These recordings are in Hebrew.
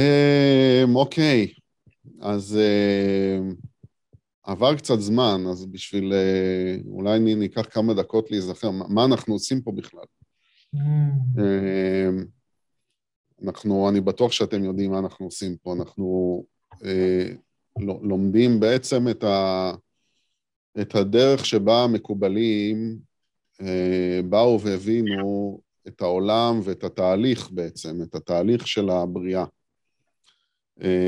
אמ, אוקיי, אז אמ, עבר קצת זמן, אז בשביל... אה, אולי ניקח כמה דקות להיזכר, מה אנחנו עושים פה בכלל? Mm. אמ, אנחנו, אני בטוח שאתם יודעים מה אנחנו עושים פה. אנחנו אה, לומדים בעצם את, ה, את הדרך שבה המקובלים אה, באו והבינו את העולם ואת התהליך בעצם, את התהליך של הבריאה.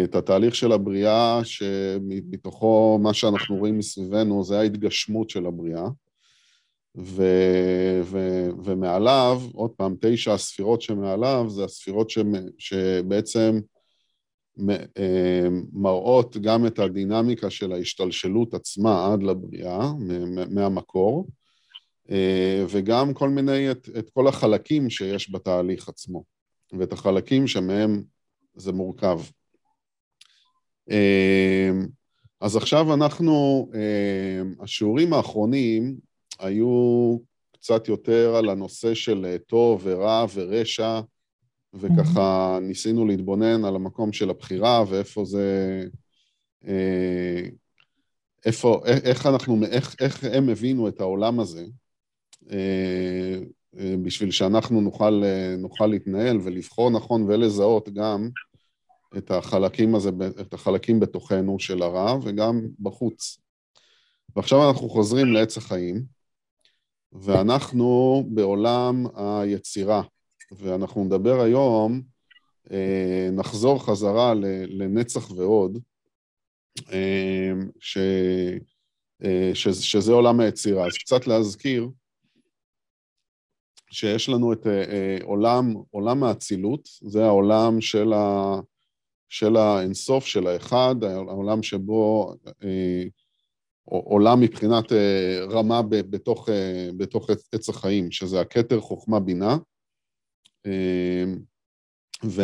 את התהליך של הבריאה, שמתוכו מה שאנחנו רואים מסביבנו זה ההתגשמות של הבריאה. ו, ו, ומעליו, עוד פעם, תשע הספירות שמעליו, זה הספירות ש, שבעצם אה, מראות גם את הדינמיקה של ההשתלשלות עצמה עד לבריאה, מהמקור, אה, וגם כל מיני, את, את כל החלקים שיש בתהליך עצמו, ואת החלקים שמהם זה מורכב. אה, אז עכשיו אנחנו, השיעורים האחרונים היו קצת יותר על הנושא של טוב ורע ורשע, וככה ניסינו להתבונן על המקום של הבחירה ואיפה זה... אה, איפה, איך אנחנו, איך, איך הם הבינו את העולם הזה, אה, אה, בשביל שאנחנו נוכל, נוכל להתנהל ולבחור נכון ולזהות גם את החלקים הזה, את החלקים בתוכנו של הרע וגם בחוץ. ועכשיו אנחנו חוזרים לעץ החיים, ואנחנו בעולם היצירה. ואנחנו נדבר היום, אה, נחזור חזרה לנצח ועוד, אה, ש, אה, ש, שזה עולם היצירה. אז קצת להזכיר שיש לנו את עולם, עולם האצילות, זה העולם של, ה, של האינסוף, של האחד, העולם שבו עולם מבחינת רמה בתוך, בתוך עץ החיים, שזה הכתר חוכמה בינה, אמ, ו,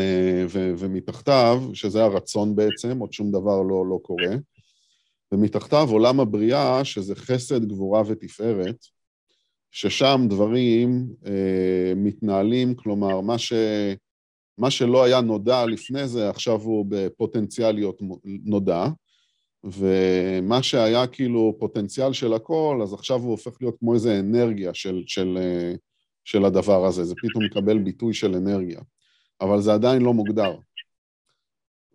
ו, ומתחתיו, שזה הרצון בעצם, עוד שום דבר לא, לא קורה, ומתחתיו עולם הבריאה, שזה חסד, גבורה ותפארת, ששם דברים אה, מתנהלים, כלומר, מה, ש, מה שלא היה נודע לפני זה, עכשיו הוא בפוטנציאליות נודע, ומה שהיה כאילו פוטנציאל של הכל, אז עכשיו הוא הופך להיות כמו איזו אנרגיה של, של, אה, של הדבר הזה, זה פתאום מקבל ביטוי של אנרגיה, אבל זה עדיין לא מוגדר.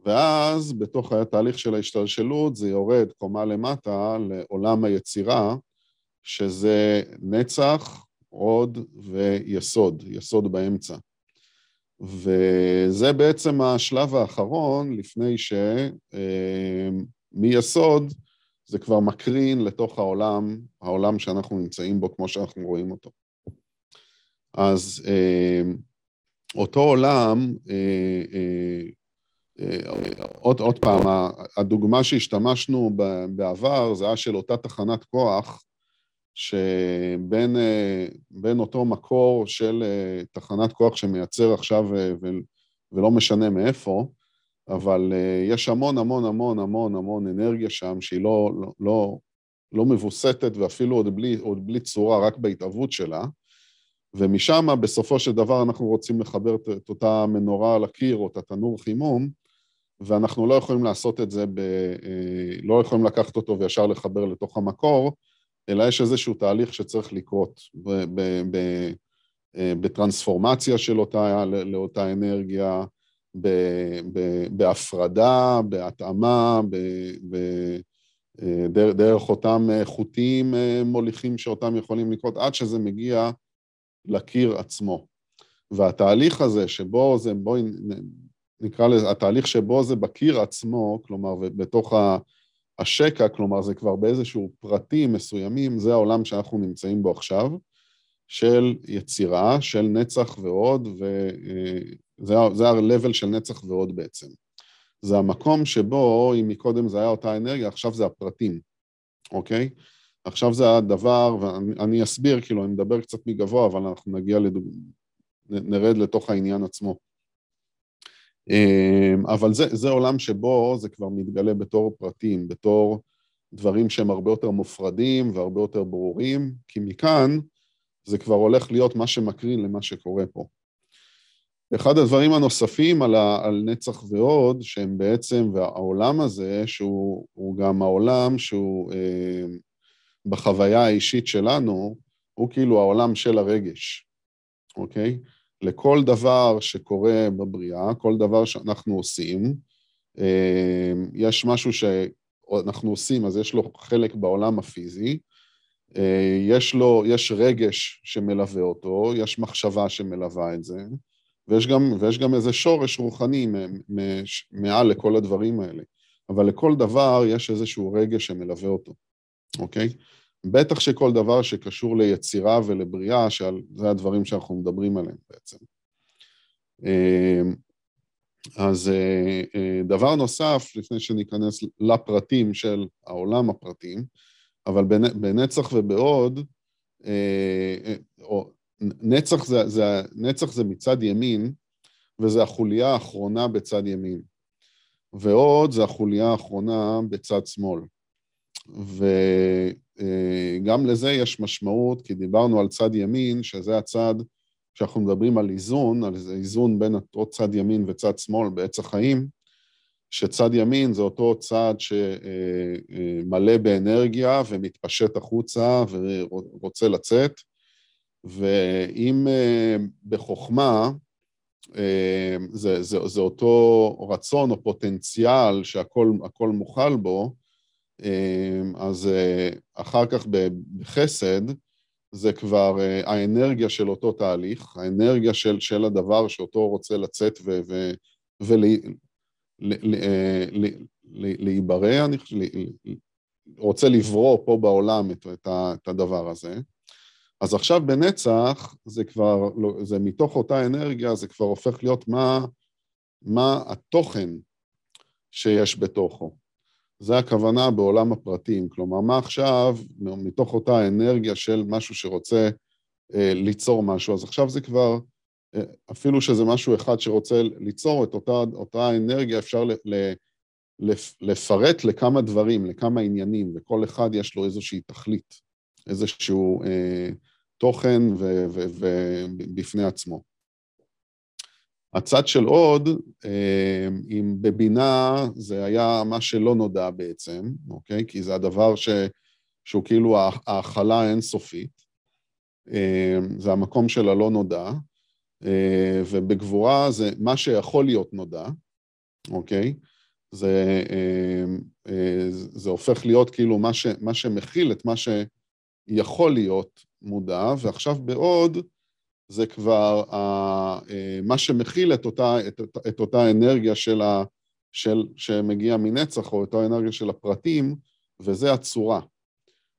ואז בתוך התהליך של ההשתלשלות זה יורד קומה למטה לעולם היצירה, שזה נצח, עוד ויסוד, יסוד באמצע. וזה בעצם השלב האחרון לפני שמיסוד אה, זה כבר מקרין לתוך העולם, העולם שאנחנו נמצאים בו כמו שאנחנו רואים אותו. אז אה, אותו עולם, אה, עוד, עוד פעם, הדוגמה שהשתמשנו בעבר זה היה של אותה תחנת כוח, שבין אותו מקור של תחנת כוח שמייצר עכשיו, ולא משנה מאיפה, אבל יש המון המון המון המון המון אנרגיה שם שהיא לא, לא, לא, לא מבוסתת ואפילו עוד בלי, עוד בלי צורה, רק בהתהוות שלה, ומשם בסופו של דבר אנחנו רוצים לחבר את אותה מנורה על הקיר או את התנור חימום, ואנחנו לא יכולים לעשות את זה, ב, אה, לא יכולים לקחת אותו וישר לחבר לתוך המקור, אלא יש איזשהו תהליך שצריך לקרות אה, בטרנספורמציה של אותה, לאותה אנרגיה, ב, ב, בהפרדה, בהתאמה, ב, ב, אה, דרך אותם חוטים מוליכים שאותם יכולים לקרות, עד שזה מגיע לקיר עצמו. והתהליך הזה שבו זה, בואי נקרא לזה, התהליך שבו זה בקיר עצמו, כלומר, בתוך השקע, כלומר, זה כבר באיזשהו פרטים מסוימים, זה העולם שאנחנו נמצאים בו עכשיו, של יצירה, של נצח ועוד, וזה ה-level של נצח ועוד בעצם. זה המקום שבו, אם מקודם זה היה אותה אנרגיה, עכשיו זה הפרטים, אוקיי? עכשיו זה הדבר, ואני אסביר, כאילו, אני מדבר קצת מגבוה, אבל אנחנו נגיע, לדוג... נרד לתוך העניין עצמו. אמ, אבל זה, זה עולם שבו זה כבר מתגלה בתור פרטים, בתור דברים שהם הרבה יותר מופרדים והרבה יותר ברורים, כי מכאן זה כבר הולך להיות מה שמקרין למה שקורה פה. אחד הדברים הנוספים על, ה, על נצח ועוד, שהם בעצם, והעולם הזה, שהוא גם העולם שהוא אה, בחוויה האישית שלנו, הוא כאילו העולם של הרגש, אוקיי? לכל דבר שקורה בבריאה, כל דבר שאנחנו עושים, אה, יש משהו שאנחנו עושים, אז יש לו חלק בעולם הפיזי, אה, יש לו, יש רגש שמלווה אותו, יש מחשבה שמלווה את זה, ויש גם, ויש גם איזה שורש רוחני מעל לכל הדברים האלה. אבל לכל דבר יש איזשהו רגש שמלווה אותו, אוקיי? בטח שכל דבר שקשור ליצירה ולבריאה, שזה הדברים שאנחנו מדברים עליהם בעצם. אמ, אז אה, אה, דבר נוסף, לפני שניכנס לפרטים של העולם הפרטים, אבל בנצח ובעוד, אה, או נצח זה, זה, נצח זה מצד ימין, וזה החוליה האחרונה בצד ימין. ועוד זה החוליה האחרונה בצד שמאל. וגם לזה יש משמעות, כי דיברנו על צד ימין, שזה הצד, כשאנחנו מדברים על איזון, על איזון בין אותו צד ימין וצד שמאל בעץ החיים, שצד ימין זה אותו צד שמלא באנרגיה ומתפשט החוצה ורוצה לצאת, ואם אה, בחוכמה, אה, זה, זה, זה אותו רצון או פוטנציאל שהכל מוכל בו, אה, אז אחר כך בחסד, זה כבר האנרגיה של אותו תהליך, האנרגיה של, של הדבר שאותו רוצה לצאת ולהיברא, אני חושב, רוצה לברוא פה בעולם את, את הדבר הזה. אז עכשיו בנצח זה כבר, לא, זה מתוך אותה אנרגיה, זה כבר הופך להיות מה, מה התוכן שיש בתוכו. זה הכוונה בעולם הפרטים. כלומר, מה עכשיו, מתוך אותה אנרגיה של משהו שרוצה אה, ליצור משהו, אז עכשיו זה כבר, אה, אפילו שזה משהו אחד שרוצה ליצור את אותה, אותה אנרגיה, אפשר ל, ל, לפ, לפרט לכמה דברים, לכמה עניינים, וכל אחד יש לו איזושהי תכלית, איזשהו... אה, תוכן ובפני עצמו. הצד של עוד, אה, אם בבינה זה היה מה שלא נודע בעצם, אוקיי? כי זה הדבר ש, שהוא כאילו ההכלה האינסופית, אה, זה המקום של הלא נודע, אה, ובגבורה זה מה שיכול להיות נודע, אוקיי? זה, זה הופך להיות כאילו מה, ש, מה שמכיל את מה שיכול להיות מודע, ועכשיו בעוד זה כבר אה, מה שמכיל את אותה, את, את אותה אנרגיה של ה, של, שמגיע מנצח, או אותה אנרגיה של הפרטים, וזה הצורה.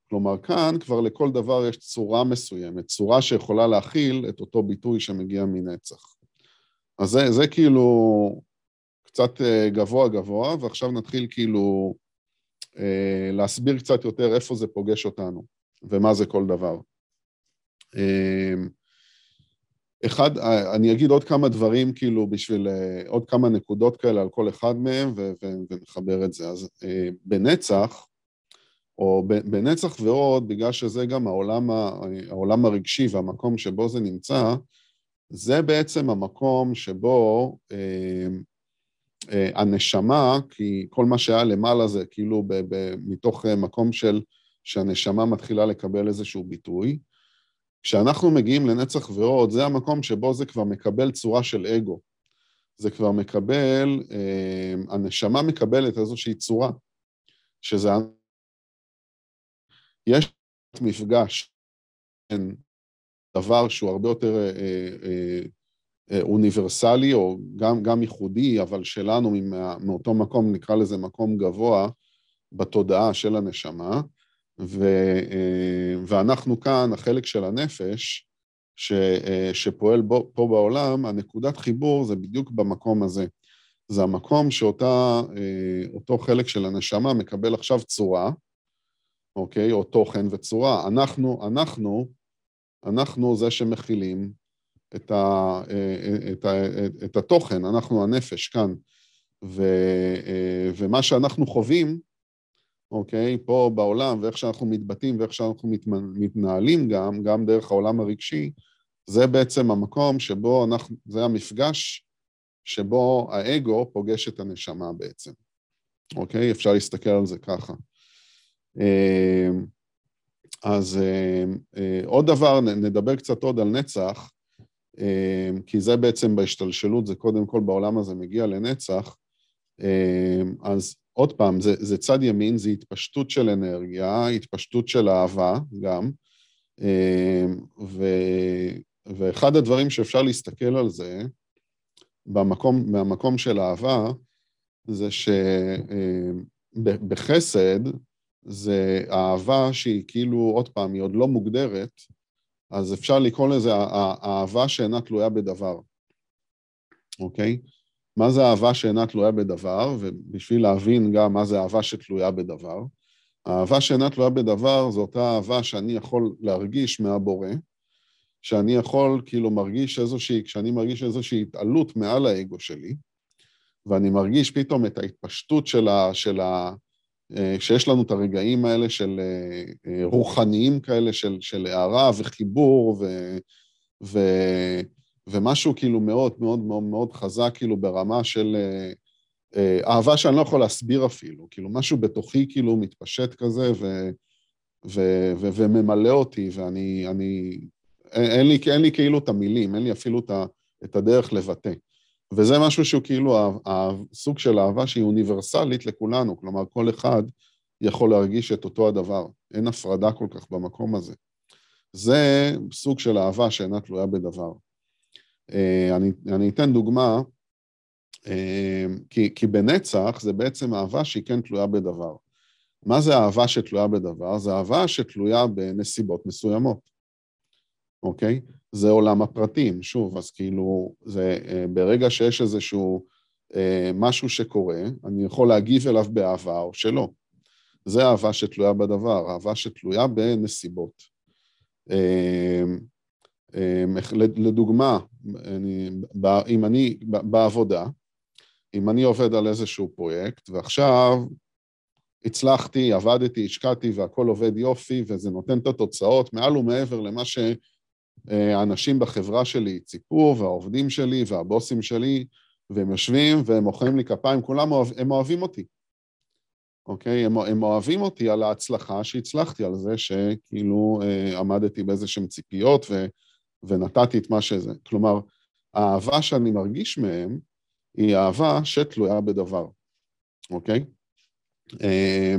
כלומר, כאן כבר לכל דבר יש צורה מסוימת, צורה שיכולה להכיל את אותו ביטוי שמגיע מנצח. אז זה, זה כאילו קצת אה, גבוה גבוה, ועכשיו נתחיל כאילו אה, להסביר קצת יותר איפה זה פוגש אותנו, ומה זה כל דבר. אמ, אחד, אני אגיד עוד כמה דברים, כאילו, בשביל אה, עוד כמה נקודות כאלה על כל אחד מהם, ו- ו- ונחבר את זה. אז אה, בנצח, או בנצח ועוד, בגלל שזה גם העולם, העולם הרגשי והמקום שבו זה נמצא, זה בעצם המקום שבו אה, אה, הנשמה, כי כל מה שהיה למעלה זה כאילו ב, ב, מתוך מקום של שהנשמה מתחילה לקבל איזשהו ביטוי, כשאנחנו מגיעים לנצח ועוד, זה המקום שבו זה כבר מקבל צורה של אגו. זה כבר מקבל, אה, הנשמה מקבלת איזושהי צורה, שזה... יש מפגש בין דבר שהוא הרבה יותר אה, אה, אה, אוניברסלי, או גם, גם ייחודי, אבל שלנו מאותו מקום, נקרא לזה מקום גבוה, בתודעה של הנשמה, ו, אה, ואנחנו כאן, החלק של הנפש, ש, אה, שפועל בו, פה בעולם, הנקודת חיבור זה בדיוק במקום הזה. זה המקום שאותו אה, חלק של הנשמה מקבל עכשיו צורה, אוקיי? או תוכן וצורה. אנחנו, אנחנו, אנחנו זה שמכילים את, ה, את, ה, את התוכן, אנחנו הנפש כאן. ו, ומה שאנחנו חווים, אוקיי? פה בעולם, ואיך שאנחנו מתבטאים ואיך שאנחנו מתנהלים גם, גם דרך העולם הרגשי, זה בעצם המקום שבו אנחנו, זה המפגש שבו האגו פוגש את הנשמה בעצם, אוקיי? אפשר להסתכל על זה ככה. אמ, אז אמ, אה, עוד דבר, נדבר קצת עוד על נצח, אמ, כי זה בעצם בהשתלשלות, זה קודם כל בעולם הזה מגיע לנצח, אז עוד פעם, זה, זה צד ימין, זה התפשטות של אנרגיה, התפשטות של אהבה גם, ו, ואחד הדברים שאפשר להסתכל על זה, במקום, מהמקום של אהבה, זה שבחסד, זה אהבה שהיא כאילו, עוד פעם, היא עוד לא מוגדרת, אז אפשר לקרוא לזה אהבה שאינה תלויה בדבר, אוקיי? מה זה אהבה שאינה תלויה בדבר, ובשביל להבין גם מה זה אהבה שתלויה בדבר, אהבה שאינה תלויה בדבר זו אותה אהבה שאני יכול להרגיש מהבורא, שאני יכול, כאילו מרגיש איזושהי, כשאני מרגיש איזושהי התעלות מעל האגו שלי, ואני מרגיש פתאום את ההתפשטות של ה... של ה אה, שיש לנו את הרגעים האלה של אה, אה, רוחניים כאלה, של, של הערה וחיבור ו, ו, ומשהו כאילו מאוד מאוד מאוד מאוד חזק, כאילו ברמה של אהבה שאני לא יכול להסביר אפילו, כאילו משהו בתוכי כאילו מתפשט כזה ו, ו, ו, וממלא אותי, ואני אני, אין לי, אין לי כאילו את המילים, אין לי אפילו את הדרך לבטא. וזה משהו שהוא כאילו הסוג של אהבה שהיא אוניברסלית לכולנו, כלומר כל אחד יכול להרגיש את אותו הדבר, אין הפרדה כל כך במקום הזה. זה סוג של אהבה שאינה תלויה בדבר. אה, אני, אני אתן דוגמה, אה, כי, כי בנצח זה בעצם אהבה שהיא כן תלויה בדבר. מה זה אהבה שתלויה בדבר? זה אהבה שתלויה בנסיבות מסוימות, אוקיי? זה עולם הפרטים, שוב, אז כאילו, זה אה, ברגע שיש איזשהו משהו שקורה, אני יכול להגיב אליו באהבה או שלא. זה אהבה שתלויה בדבר, אהבה שתלויה בנסיבות. אה, לדוגמה, אני, אם אני, בעבודה, אם אני עובד על איזשהו פרויקט, ועכשיו הצלחתי, עבדתי, השקעתי והכל עובד יופי, וזה נותן את התוצאות מעל ומעבר למה ש... אה, בחברה שלי ציפו, והעובדים שלי והבוסים שלי, והם יושבים והם מוחאים לי כפיים, כולם אוהב, הם אוהבים אותי. אוקיי? הם, הם אוהבים אותי על ההצלחה שהצלחתי, על זה שכאילו אה, עמדתי באיזה ציפיות ו, ונתתי את מה שזה. כלומר, האהבה שאני מרגיש מהם היא אהבה שתלויה בדבר, אוקיי? אה,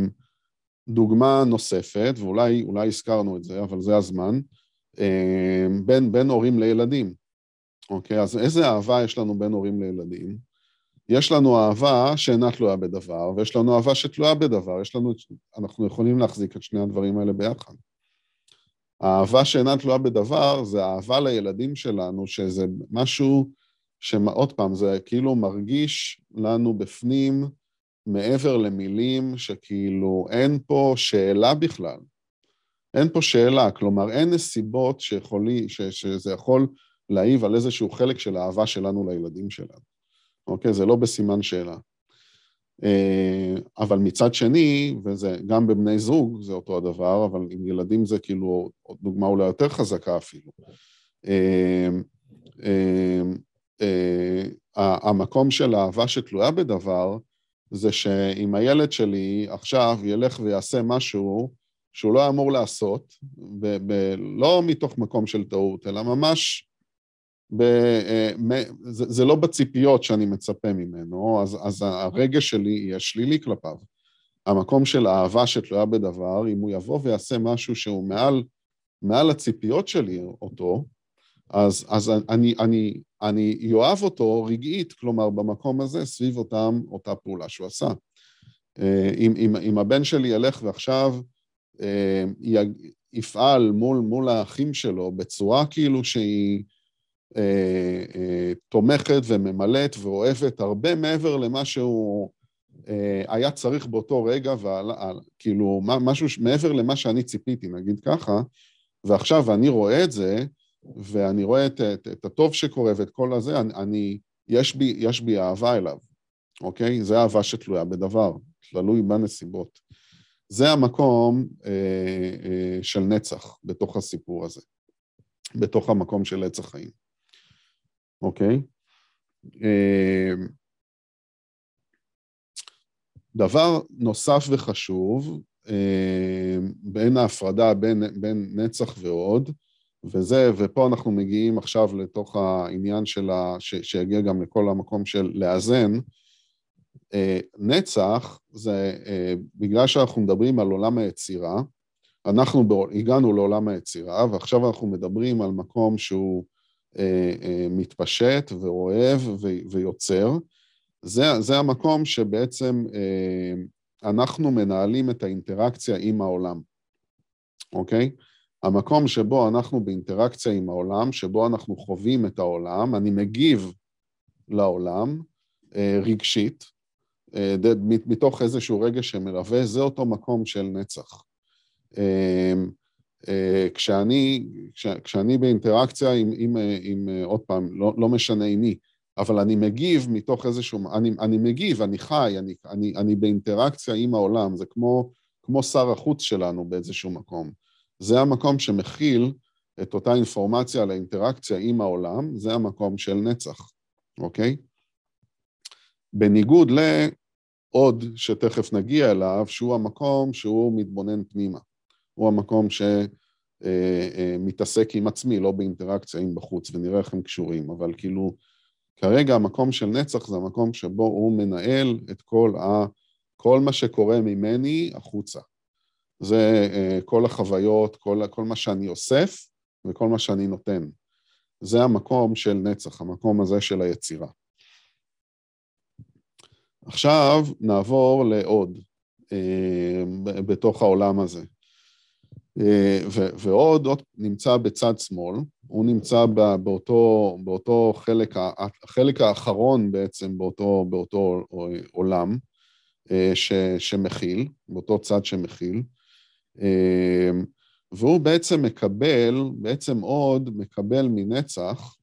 דוגמה נוספת, ואולי הזכרנו את זה, אבל זה הזמן, אה, בין, בין הורים לילדים. אוקיי, אז איזה אהבה יש לנו בין הורים לילדים? יש לנו אהבה שאינה תלויה בדבר, ויש לנו אהבה שתלויה בדבר. יש לנו, אנחנו יכולים להחזיק את שני הדברים האלה ביחד. האהבה שאינה תלויה בדבר זה אהבה לילדים שלנו, שזה משהו שעוד פעם, זה כאילו מרגיש לנו בפנים מעבר למילים, שכאילו אין פה שאלה בכלל. אין פה שאלה, כלומר אין נסיבות שיכולי, ש, שזה יכול להעיב על איזשהו חלק של האהבה שלנו לילדים שלנו, אוקיי? זה לא בסימן שאלה. אה, אבל מצד שני, וזה גם בבני זוג זה אותו הדבר, אבל עם ילדים זה כאילו דוגמה אולי יותר חזקה אפילו. אה, אה, המקום של אהבה שתלויה בדבר, זה שאם הילד שלי עכשיו ילך ויעשה משהו שהוא לא אמור לעשות, ב- ב- לא מתוך מקום של טעות, אלא ממש, ב- אה, זה, זה לא בציפיות שאני מצפה ממנו, אז, אז הרגש שלי יהיה שלילי כלפיו. המקום של אהבה שתלויה בדבר, אם הוא יבוא ויעשה משהו שהוא מעל, מעל הציפיות שלי אותו, אז, אז אני, אני, אני יאהב אותו רגעית, כלומר במקום הזה, סביב אותם, אותה פעולה שהוא עשה. אה, אם, אם, אם הבן שלי ילך ועכשיו אה, יפעל מול, מול האחים שלו בצורה כאילו שהיא תומכת וממלאת ואוהבת הרבה מעבר למה שהוא אה, היה צריך באותו רגע, ועל, על, כאילו משהו מעבר למה שאני ציפיתי, נגיד ככה, ועכשיו אני רואה את זה, ואני רואה את, את, את הטוב שקורה ואת כל הזה, אני, אני יש, בי, יש בי אהבה אליו, אוקיי? זה אהבה שתלויה בדבר, תלוי בנסיבות. זה המקום אה, אה, של נצח בתוך הסיפור הזה. בתוך המקום של עץ החיים, אוקיי? אה, דבר נוסף וחשוב, אה, בין ההפרדה בין, בין נצח ועוד, וזה, ופה אנחנו מגיעים עכשיו לתוך העניין של ה... שיגיע גם לכל המקום של לאזן. אה, נצח זה, אה, בגלל שאנחנו מדברים על עולם היצירה, אנחנו הגענו לעולם היצירה, ועכשיו אנחנו מדברים על מקום שהוא מתפשט ואוהב ויוצר. זה, זה המקום שבעצם אנחנו מנהלים את האינטראקציה עם העולם, אוקיי? המקום שבו אנחנו באינטראקציה עם העולם, שבו אנחנו חווים את העולם, אני מגיב לעולם אה, רגשית, אה, מתוך איזשהו רגש שמלווה, זה אותו מקום של נצח. אה, כשאני, כש, כשאני באינטראקציה עם, עם, עם, עוד פעם, לא, לא משנה עם מי, אבל אני מגיב מתוך איזשהו, אני, אני מגיב, אני חי, אני, אני, אני באינטראקציה עם העולם, זה כמו, כמו שר החוץ שלנו באיזשהו מקום. זה המקום שמכיל את אותה אינפורמציה על האינטראקציה עם העולם, זה המקום של נצח, אוקיי? בניגוד לעוד שתכף נגיע אליו, שהוא המקום שהוא מתבונן פנימה. הוא המקום שמתעסק אה, אה, עם עצמי, לא באינטראקציה עם בחוץ, ונראה איך הם קשורים, אבל כאילו, כרגע המקום של נצח זה המקום שבו הוא מנהל את כל, ה, כל מה שקורה ממני החוצה. זה uh, כל החוויות, כל, כל מה שאני אוסף וכל מה שאני נותן. זה המקום של נצח, המקום הזה של היצירה. עכשיו נעבור לעוד בתוך העולם הזה. אה, ועוד עוד נמצא בצד שמאל, הוא נמצא באותו, באותו חלק, החלק האחרון בעצם באותו, באותו עולם אה, ש, שמכיל, באותו צד שמכיל, אה, והוא בעצם מקבל, בעצם עוד מקבל מנצח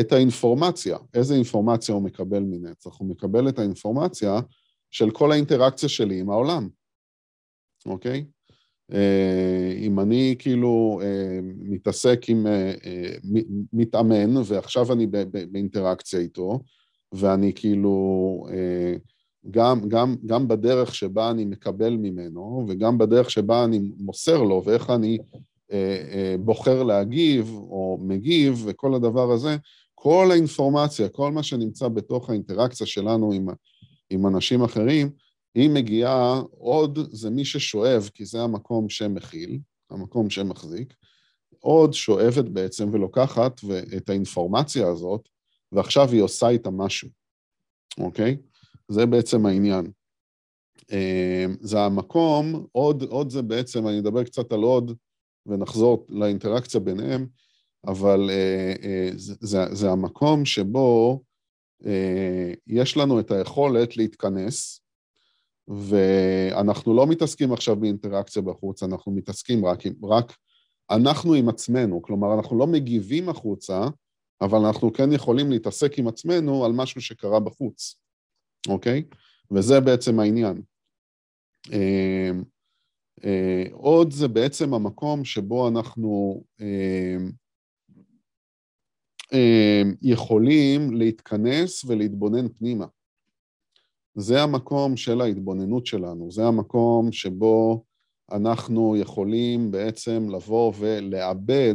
את האינפורמציה. איזה אינפורמציה הוא מקבל מנצח? הוא מקבל את האינפורמציה של כל האינטראקציה שלי עם העולם, אוקיי? אה, אם אני כאילו אה, מתעסק עם, אה, מתאמן, ועכשיו אני באינטראקציה איתו, ואני כאילו, גם, גם, גם בדרך שבה אני מקבל ממנו, וגם בדרך שבה אני מוסר לו, ואיך אני בוחר להגיב או מגיב, וכל הדבר הזה, כל האינפורמציה, כל מה שנמצא בתוך האינטראקציה שלנו עם, עם אנשים אחרים, היא מגיעה, עוד זה מי ששואב, כי זה המקום שמכיל, המקום שמחזיק, עוד שואבת בעצם ולוקחת את האינפורמציה הזאת, ועכשיו היא עושה איתה משהו, אוקיי? זה בעצם העניין. אה, זה המקום, עוד, עוד זה בעצם, אני אדבר קצת על עוד ונחזור לאינטראקציה ביניהם, אבל אה, אה, זה, זה, זה המקום שבו יש לנו את היכולת להתכנס, ואנחנו לא מתעסקים עכשיו באינטראקציה בחוץ, אנחנו מתעסקים רק, עם, רק אנחנו עם עצמנו, כלומר, אנחנו לא מגיבים החוצה, אבל אנחנו כן יכולים להתעסק עם עצמנו על משהו שקרה בחוץ, אוקיי? וזה בעצם העניין. אה, אה, עוד זה בעצם המקום שבו אנחנו אה, יכולים להתכנס ולהתבונן פנימה. זה המקום של ההתבוננות שלנו, זה המקום שבו אנחנו יכולים בעצם לבוא ולאבד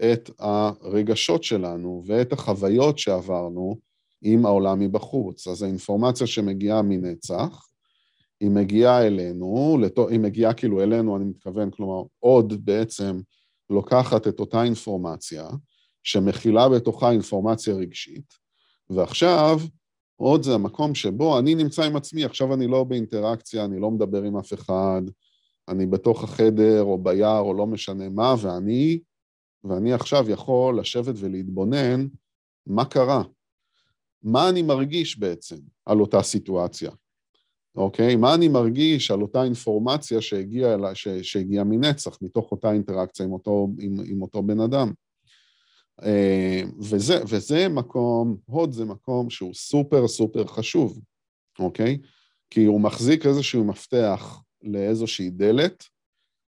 את הרגשות שלנו ואת החוויות שעברנו עם העולם מבחוץ. אז האינפורמציה שמגיעה מנצח, היא מגיעה אלינו, היא מגיעה כאילו אלינו, אני מתכוון, כלומר, עוד בעצם לוקחת את אותה אינפורמציה, שמכילה בתוכה אינפורמציה רגשית, ועכשיו עוד זה המקום שבו אני נמצא עם עצמי, עכשיו אני לא באינטראקציה, אני לא מדבר עם אף אחד, אני בתוך החדר או ביער או לא משנה מה, ואני, ואני עכשיו יכול לשבת ולהתבונן מה קרה, מה אני מרגיש בעצם על אותה סיטואציה, אוקיי? מה אני מרגיש על אותה אינפורמציה שהגיעה, שהגיע מנצח, מתוך אותה אינטראקציה עם אותו, עם, עם אותו בן אדם. אה, וזה, וזה מקום, הוד זה מקום שהוא סופר סופר חשוב, אוקיי? כי הוא מחזיק איזשהו מפתח לאיזושהי דלת,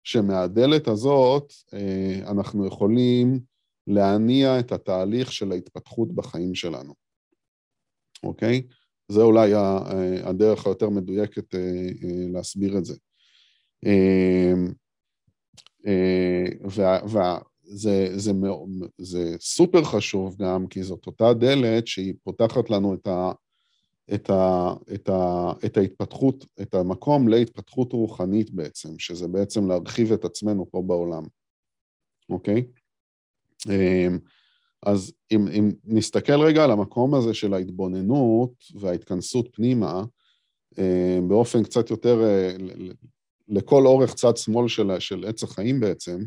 שמהדלת הזאת אה, אנחנו יכולים להניע את התהליך של ההתפתחות בחיים שלנו, אוקיי? זה אולי הדרך היותר מדויקת להסביר את זה. וזה זה, זה סופר חשוב גם, כי זאת אותה דלת שהיא פותחת לנו את, ה, את, ה, את, ה, את ההתפתחות, את המקום להתפתחות רוחנית בעצם, שזה בעצם להרחיב את עצמנו פה בעולם, אוקיי? אמ, אז אם, אם נסתכל רגע על המקום הזה של ההתבוננות וההתכנסות פנימה, אמ, באופן קצת יותר, אה, לכל אורך צד שמאל של, של עץ החיים בעצם,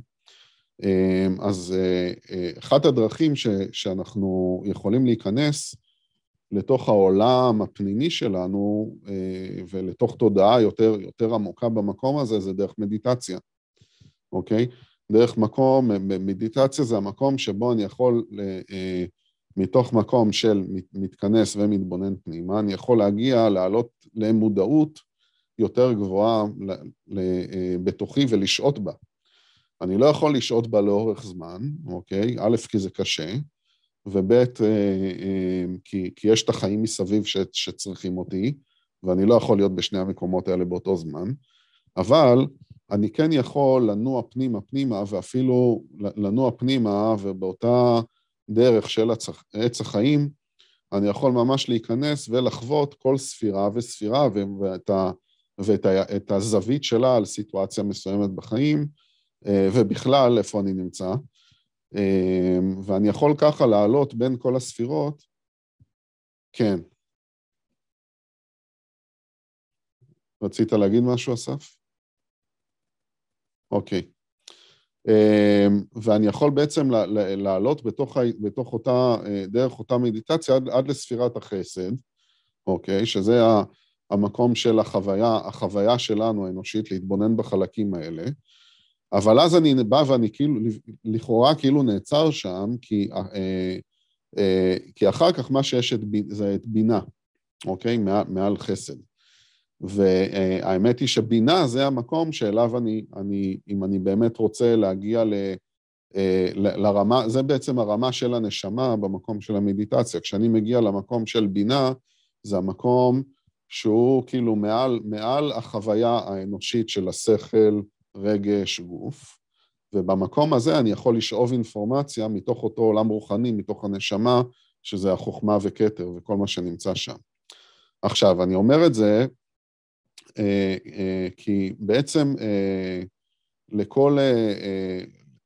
אז אה, אה, אחת הדרכים ש, שאנחנו יכולים להיכנס לתוך העולם הפנימי שלנו ולתוך תודעה יותר, יותר עמוקה במקום הזה, זה דרך מדיטציה, אוקיי? דרך מקום, מדיטציה זה המקום שבו אני יכול, אה, מתוך מקום של מתכנס ומתבונן פנימה, אני יכול להגיע, לעלות למודעות יותר גבוהה אה, בתוכי ולשהות בה. אני לא יכול לשהות בה לאורך זמן, אוקיי? א', כי זה קשה, וב', אה, כי, כי יש את החיים מסביב ש, שצריכים אותי, ואני לא יכול להיות בשני המקומות האלה באותו זמן, אבל אני כן יכול לנוע פנימה פנימה, ואפילו לנוע פנימה, ובאותה דרך של עץ החיים, אני יכול ממש להיכנס ולחוות כל ספירה וספירה, ואת, ה, ואת ה, הזווית שלה על סיטואציה מסוימת בחיים, אה, ובכלל, איפה אני נמצא. אה, ואני יכול ככה לעלות בין כל הספירות, כן. רצית להגיד משהו, אסף? אוקיי. אמ, ואני יכול בעצם לעלות בתוך, בתוך אותה, אה, דרך אותה מדיטציה עד, עד לספירת החסד, אוקיי? שזה המקום של החוויה, החוויה שלנו האנושית להתבונן בחלקים האלה. אבל אז אני בא ואני כאילו, לכאורה כאילו נעצר שם, כי, אה, אה, כי אחר כך מה שיש את, זה את בינה, אוקיי? מעל, מעל חסד. והאמת היא שבינה זה המקום שאליו אני, אני, אם אני באמת רוצה להגיע ל, אה, ל, לרמה, זה בעצם הרמה של הנשמה במקום של המדיטציה. כשאני מגיע למקום של בינה, זה המקום שהוא כאילו מעל, מעל החוויה האנושית של השכל, רגש, גוף, ובמקום הזה אני יכול לשאוב אינפורמציה מתוך אותו עולם רוחני, מתוך הנשמה, שזה החוכמה וכתר וכל מה שנמצא שם. עכשיו, אני אומר את זה אה, אה, כי בעצם אה, לכל,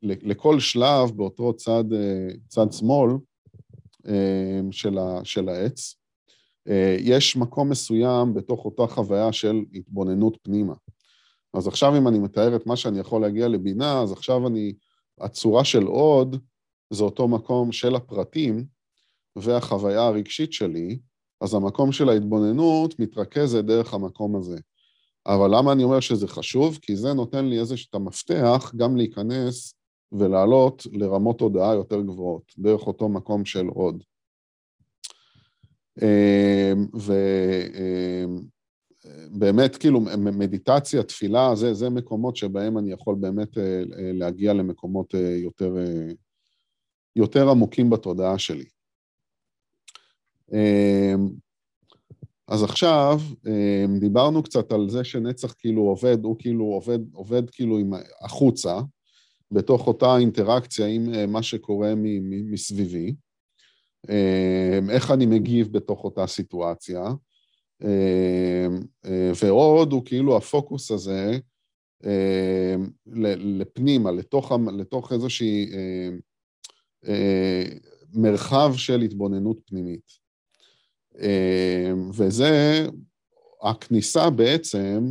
לכל שלב באותו צד, צד שמאל של, ה, של העץ, יש מקום מסוים בתוך אותה חוויה של התבוננות פנימה. אז עכשיו אם אני מתאר את מה שאני יכול להגיע לבינה, אז עכשיו אני, הצורה של עוד זה אותו מקום של הפרטים והחוויה הרגשית שלי, אז המקום של ההתבוננות מתרכזת דרך המקום הזה. אבל למה אני אומר שזה חשוב? כי זה נותן לי איזה את המפתח גם להיכנס ולעלות לרמות תודעה יותר גבוהות, דרך אותו מקום של עוד. אמ, ובאמת, אמ, כאילו, מדיטציה, תפילה, זה, זה מקומות שבהם אני יכול באמת אה, אה, להגיע למקומות אה, יותר, יותר עמוקים בתודעה שלי. אמ, אז עכשיו אמ, דיברנו קצת על זה שנצח כאילו עובד, הוא כאילו עובד, עובד כאילו עם החוצה, בתוך אותה אינטראקציה עם מה שקורה מסביבי, אמ, איך אני מגיב בתוך אותה סיטואציה, ועוד הוא כאילו הפוקוס הזה לפנימה, לתוך, לתוך איזושהי אה, מרחב של התבוננות פנימית. וזה הכניסה בעצם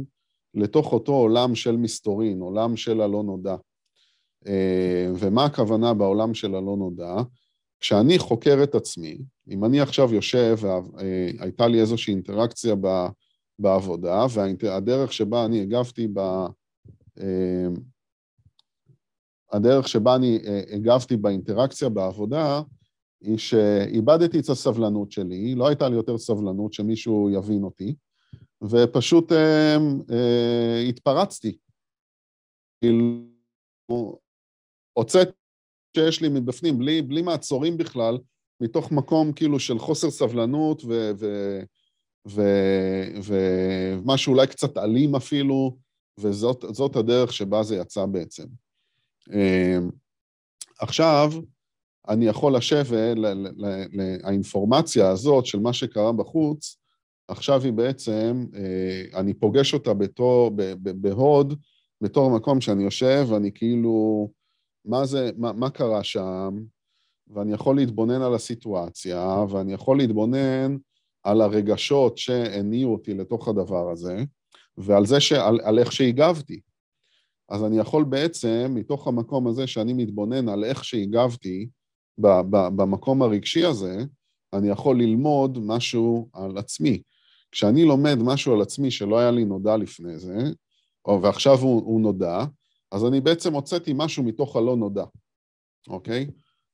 לתוך אותו עולם של מסתורין, עולם של הלא נודע. ומה הכוונה בעולם של הלא נודע? כשאני חוקר את עצמי, אם אני עכשיו יושב והייתה לי איזושהי אינטראקציה בעבודה, והדרך שבה אני הגבתי ב... אמ, הדרך שבה אני אה, הגבתי באינטראקציה בעבודה, היא שאיבדתי את הסבלנות שלי, לא הייתה לי יותר סבלנות שמישהו יבין אותי, ופשוט אה, אה, התפרצתי. כאילו, הוצאתי שיש לי מבפנים, בלי, בלי מעצורים בכלל, מתוך מקום כאילו של חוסר סבלנות ו... ו ומשהו אולי קצת אלים אפילו, וזאת הדרך שבה זה יצא בעצם. אמ, עכשיו, אני יכול לשבת, האינפורמציה הזאת של מה שקרה בחוץ, עכשיו היא בעצם, אה, אני פוגש אותה בתור, בהוד, בתור מקום שאני יושב, ואני כאילו, מה זה, מה, מה קרה שם, ואני יכול להתבונן על הסיטואציה, ואני יכול להתבונן על הרגשות שהניעו אותי לתוך הדבר הזה, ועל זה, שעל, על איך שהגבתי. אז אני יכול בעצם, מתוך המקום הזה שאני מתבונן על איך שהגבתי, ב, ב, במקום הרגשי הזה, אני יכול ללמוד משהו על עצמי. כשאני לומד משהו על עצמי שלא היה לי נודע לפני זה, או, ועכשיו הוא, הוא נודע, אז אני בעצם הוצאתי משהו מתוך הלא נודע, אוקיי?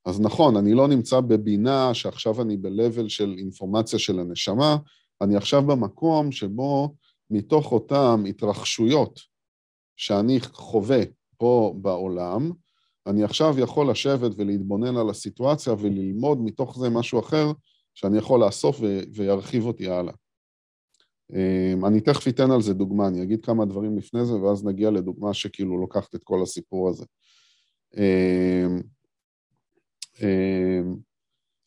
אז נכון, אני לא נמצא בבינה שעכשיו אני ב-level של אינפורמציה של הנשמה, אני עכשיו במקום שבו מתוך אותן התרחשויות שאני חווה פה בעולם, אני עכשיו יכול לשבת ולהתבונן על הסיטואציה וללמוד מתוך זה משהו אחר שאני יכול לאסוף וירחיב אותי הלאה. אמ, אני תכף אתן על זה דוגמה, אני אגיד כמה דברים לפני זה, ואז נגיע לדוגמה שכאילו לוקחת את כל הסיפור הזה. אמ, אמ,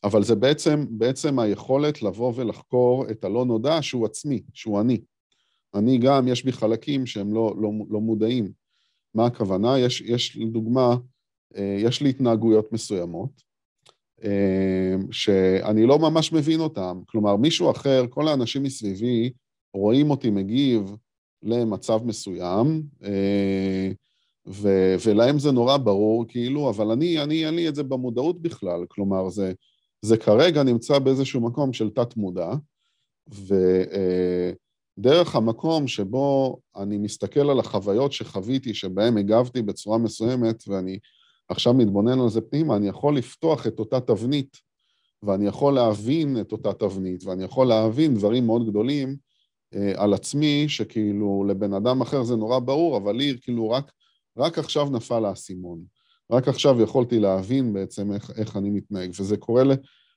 אבל זה בעצם, בעצם היכולת לבוא ולחקור את הלא נודע שהוא עצמי, שהוא אני. אני גם, יש בי חלקים שהם לא, לא, לא מודעים. מה הכוונה? יש, יש לדוגמה, אה, יש לי התנהגויות מסוימות, שאני לא ממש מבין אותן. כלומר, מישהו אחר, כל האנשים מסביבי, רואים אותי מגיב למצב מסוים, אה, ו- ולהם זה נורא ברור, כאילו, אבל אני, אני, אין לי את זה במודעות בכלל, כלומר, זה, זה כרגע נמצא באיזשהו מקום של תת-מודע, ודרך המקום שבו אני מסתכל על החוויות שחוויתי, שבהן הגבתי בצורה מסוימת, ואני עכשיו מתבונן על זה פנימה, אני יכול לפתוח את אותה תבנית, ואני יכול להבין את אותה תבנית, ואני יכול להבין דברים מאוד גדולים אה, על עצמי, שכאילו לבן אדם אחר זה נורא ברור, אבל לי כאילו רק רק עכשיו נפל האסימון. רק עכשיו יכולתי להבין בעצם איך, איך אני מתנהג, וזה קורה, ל,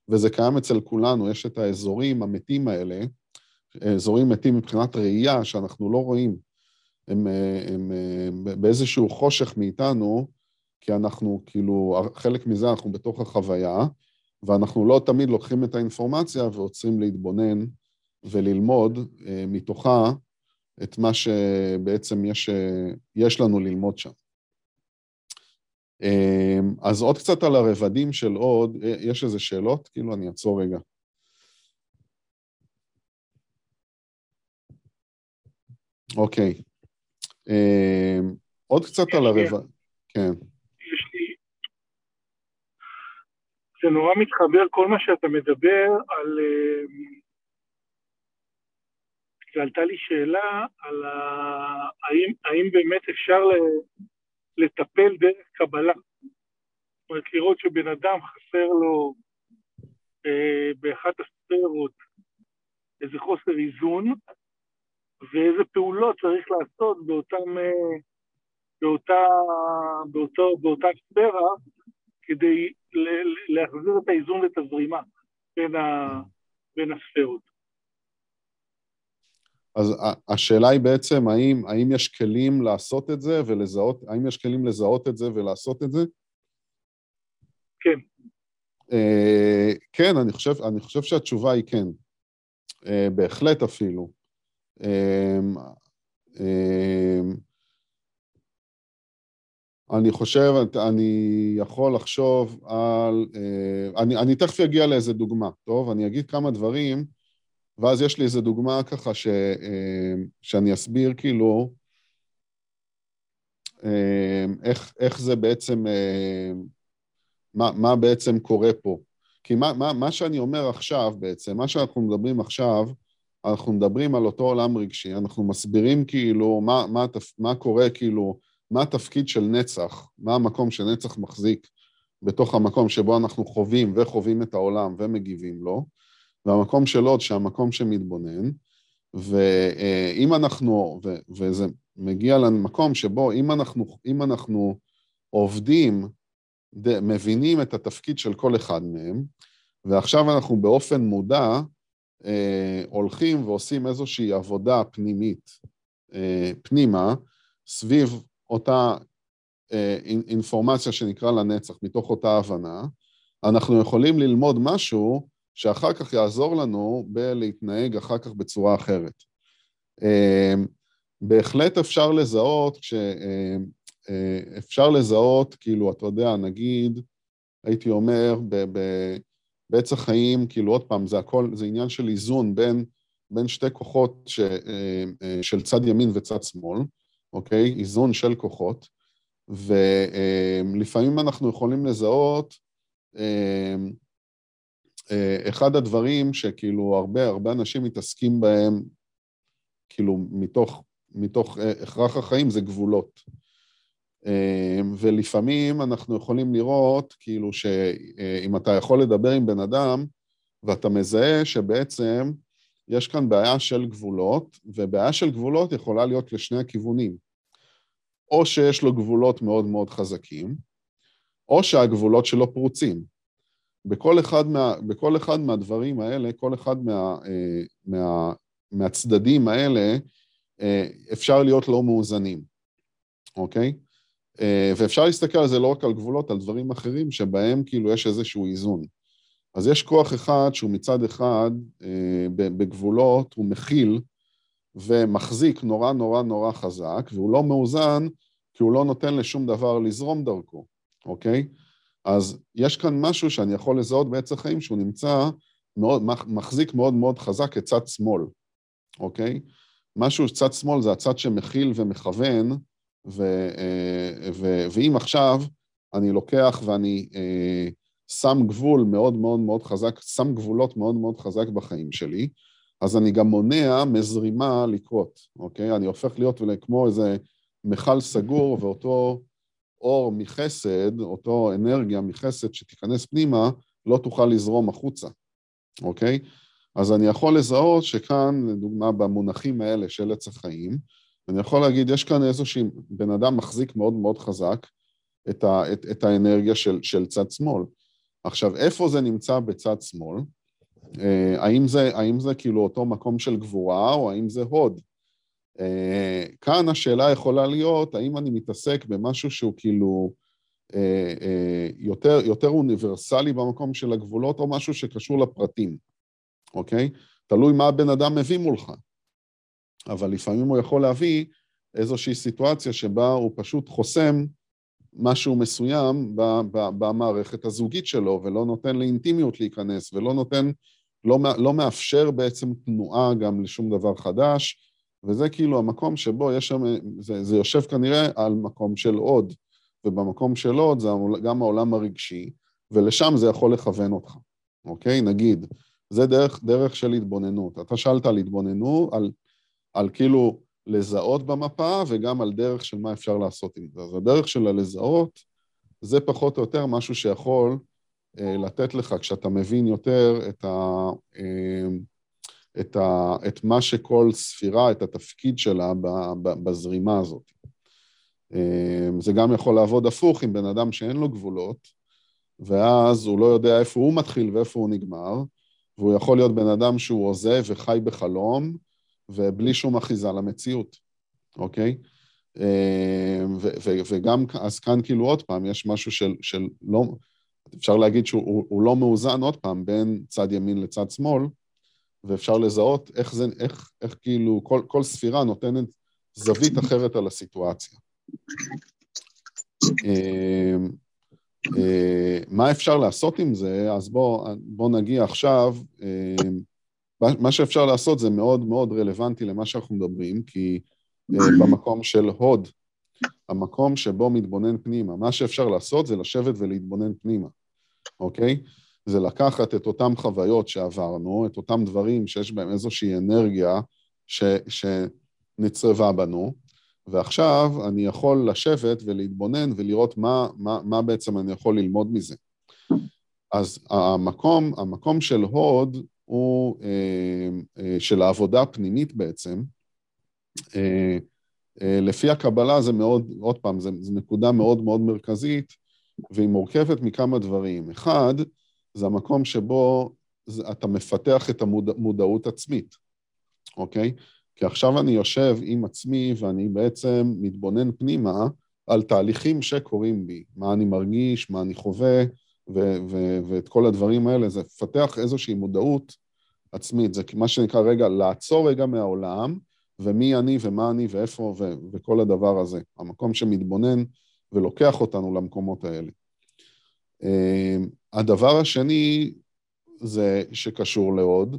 וזה קיים אצל כולנו, יש את האזורים המתים האלה, אזורים מתים מבחינת ראייה שאנחנו לא רואים, הם, הם, הם באיזשהו חושך מאיתנו, כי אנחנו, כאילו, חלק מזה אנחנו בתוך החוויה, ואנחנו לא תמיד לוקחים את האינפורמציה ועוצרים להתבונן וללמוד אה, מתוכה את מה שבעצם יש, יש לנו ללמוד שם. אמ, אז עוד קצת על הרבדים של עוד, יש איזה שאלות? כאילו, אני אעצור רגע. אוקיי. אמ, עוד קצת על הרבד... כן. יש לי... זה נורא מתחבר כל מה שאתה מדבר על... ועלתה לי שאלה על ה... האם, האם באמת אפשר לטפל דרך קבלה. זאת אומרת, לראות שבן אדם חסר לו אה, באחת הספירות איזה חוסר איזון, ואיזה פעולות צריך לעשות באותם, אה, באותה, באותו, באותה ספירה כדי להחזיר את האיזון ואת הזרימה בין, ה, בין הספירות. אז השאלה היא בעצם, האם, האם יש כלים לעשות את זה ולזהות, האם יש כלים לזהות את זה ולעשות את זה? כן. Uh, כן, אני חושב, אני חושב שהתשובה היא כן. Uh, בהחלט אפילו. Uh, uh, אני חושב, אני יכול לחשוב על... Uh, אני, אני תכף אגיע לאיזה דוגמה, טוב? אני אגיד כמה דברים ואז יש לי איזו דוגמה ככה ש, אה, שאני אסביר כאילו אה, איך, איך זה בעצם, אה, מה, מה בעצם קורה פה. כי מה, מה, מה שאני אומר עכשיו בעצם, מה שאנחנו מדברים עכשיו, אנחנו מדברים על אותו עולם רגשי, אנחנו מסבירים כאילו מה, מה, מה קורה כאילו, מה התפקיד של נצח, מה המקום שנצח מחזיק בתוך המקום שבו אנחנו חווים וחווים את העולם ומגיבים לו, והמקום של עוד שהמקום שמתבונן, ואם אנחנו, ו, וזה מגיע למקום שבו אם אנחנו, אם אנחנו עובדים מבינים את התפקיד של כל אחד מהם, ועכשיו אנחנו באופן מודע אה, הולכים ועושים איזושהי עבודה פנימית אה, פנימה סביב אותה אה, אינפורמציה שנקרא לנצח, מתוך אותה הבנה, אנחנו יכולים ללמוד משהו שאחר כך יעזור לנו בלהתנהג אחר כך בצורה אחרת. אה, בהחלט אפשר לזהות, כש... אה, אה, אפשר לזהות, כאילו, אתה יודע, נגיד, הייתי אומר, בעץ החיים, כאילו, עוד פעם, זה הכל, זה עניין של איזון בין, בין שתי כוחות ש, של צד ימין וצד שמאל, אוקיי? איזון של כוחות, ולפעמים אנחנו יכולים לזהות אחד הדברים שכאילו הרבה, הרבה אנשים מתעסקים בהם, כאילו, מתוך, מתוך הכרח החיים, זה גבולות. אמ, ולפעמים אנחנו יכולים לראות, כאילו, שאם אתה יכול לדבר עם בן אדם, ואתה מזהה שבעצם יש כאן בעיה של גבולות, ובעיה של גבולות יכולה להיות לשני הכיוונים. או שיש לו גבולות מאוד מאוד חזקים, או שהגבולות שלו פרוצים. בכל אחד, מה, בכל אחד מהדברים האלה, כל אחד מה, אה, מה, מהצדדים האלה, אה, אפשר להיות לא מאוזנים, אוקיי? אה, ואפשר להסתכל על זה לא רק על גבולות, על דברים אחרים שבהם כאילו יש איזשהו איזון. אז יש כוח אחד שהוא מצד אחד בגבולות, הוא מכיל ומחזיק נורא נורא נורא חזק, והוא לא מאוזן כי הוא לא נותן לשום דבר לזרום דרכו, אוקיי? אז יש כאן משהו שאני יכול לזהות בעץ החיים שהוא נמצא, מאוד, מחזיק מאוד מאוד חזק את צד שמאל, אוקיי? משהו, צד שמאל זה הצד שמכיל ומכוון, ו, אה, ו, ואם עכשיו אני לוקח ואני אה, שם גבול מאוד מאוד מאוד חזק, שם גבולות מאוד מאוד חזק בחיים שלי, אז אני גם מונע מזרימה לקרות, אוקיי? אני הופך להיות כמו איזה מכל סגור, ואותו אור מחסד, אותו אנרגיה מחסד שתיכנס פנימה, לא תוכל לזרום החוצה, אוקיי? אז אני יכול לזהות שכאן, לדוגמה, במונחים האלה של עץ החיים, אני יכול להגיד, יש כאן איזושהי, בן אדם מחזיק מאוד מאוד חזק את, ה, את, את האנרגיה של, של צד שמאל. עכשיו, איפה זה נמצא בצד שמאל? אה, האם זה, האם זה כאילו אותו מקום של גבורה, או האם זה הוד? אה, כאן השאלה יכולה להיות, האם אני מתעסק במשהו שהוא כאילו אה, יותר, יותר אוניברסלי במקום של הגבולות, או משהו שקשור לפרטים, אוקיי? תלוי מה הבן אדם מביא מולך. אבל לפעמים הוא יכול להביא איזושהי סיטואציה שבה הוא פשוט חוסם משהו מסוים במערכת הזוגית שלו, ולא נותן לאינטימיות להיכנס, ולא נותן, לא, לא מאפשר בעצם תנועה גם לשום דבר חדש, וזה כאילו המקום שבו יש שם, זה, זה יושב כנראה על מקום של עוד, ובמקום של עוד זה גם העולם הרגשי, ולשם זה יכול לכוון אותך, אוקיי? נגיד, זה דרך, דרך של התבוננות. אתה שאלת על התבוננות, על על כאילו לזהות במפה וגם על דרך של מה אפשר לעשות עם זה. אז הדרך של הלזהות זה פחות או יותר משהו שיכול אה, לתת לך, כשאתה מבין יותר את, ה, אה, את, ה, את מה שכל ספירה, את התפקיד שלה בזרימה הזאת. אה, זה גם יכול לעבוד הפוך עם בן אדם שאין לו גבולות, ואז הוא לא יודע איפה הוא מתחיל ואיפה הוא נגמר, והוא יכול להיות בן אדם שהוא הוזה וחי בחלום, ובלי שום אחיזה למציאות, אוקיי? אה, וגם, אז כאן כאילו עוד פעם, יש משהו של, של לא, אפשר להגיד שהוא לא מאוזן עוד פעם בין צד ימין לצד שמאל, ואפשר לזהות איך זה, איך, איך כאילו כל, כל ספירה נותנת זווית אחרת על הסיטואציה. אה, אה, מה אפשר לעשות עם זה? אז בואו בוא נגיע עכשיו מה שאפשר לעשות זה מאוד מאוד רלוונטי למה שאנחנו מדברים, כי במקום של הוד, המקום שבו מתבונן פנימה, מה שאפשר לעשות זה לשבת ולהתבונן פנימה, אוקיי? זה לקחת את אותן חוויות שעברנו, את אותם דברים שיש בהם איזושהי אנרגיה ש, שנצרבה בנו, ועכשיו אני יכול לשבת ולהתבונן ולראות מה, מה, מה בעצם אני יכול ללמוד מזה. אז המקום, המקום של הוד הוא אה, אה, של העבודה הפנימית בעצם. אה, לפי הקבלה זה מאוד, עוד פעם, זו נקודה מאוד מאוד מרכזית, והיא מורכבת מכמה דברים. אחד, זה המקום שבו אתה מפתח את המודעות עצמית, אוקיי? כי עכשיו אני יושב עם עצמי ואני בעצם מתבונן פנימה על תהליכים שקורים בי, מה אני מרגיש, מה אני חווה, ו- ו- ואת כל הדברים האלה, זה לפתח איזושהי מודעות עצמית, זה מה שנקרא רגע, לעצור רגע מהעולם, ומי אני ומה אני ואיפה ו- וכל הדבר הזה, המקום שמתבונן ולוקח אותנו למקומות האלה. הדבר השני זה שקשור לעוד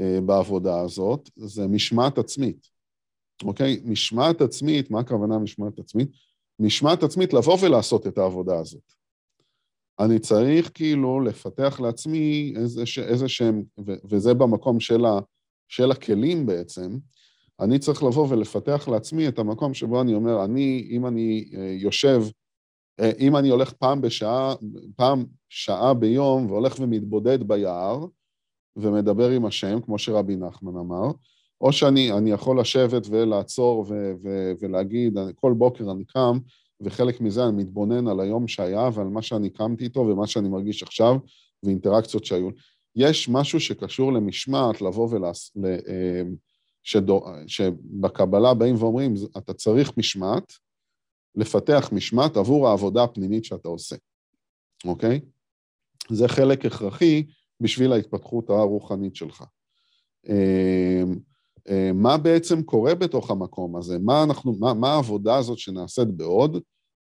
אה, בעבודה הזאת, זה משמעת עצמית, אוקיי? משמעת עצמית, מה הכוונה משמעת עצמית? משמעת עצמית לבוא ולעשות את העבודה הזאת. אני צריך כאילו לפתח לעצמי איזה, איזה שהם, וזה במקום של, ה, של הכלים בעצם, אני צריך לבוא ולפתח לעצמי את המקום שבו אני אומר, אני, אם אני אה, יושב, אם אני הולך פעם בשעה, פעם שעה ביום והולך ומתבודד ביער ומדבר עם השם, כמו שרבי נחמן אמר, או שאני יכול לשבת ולעצור ו, ו, ולהגיד, כל בוקר אני קם וחלק מזה אני מתבונן על היום שהיה ועל מה שאני קמתי איתו ומה שאני מרגיש עכשיו ואינטראקציות שהיו. יש משהו שקשור למשמעת, לבוא ולעס... ל... אה, שדו... שבקבלה באים ואומרים, אתה צריך משמעת, לפתח משמעת עבור העבודה הפנימית שאתה עושה, אוקיי? זה חלק הכרחי בשביל ההתפתחות הרוחנית שלך. אה, אה, מה בעצם קורה בתוך המקום הזה? מה, אנחנו, מה, מה העבודה הזאת שנעשית בעוד?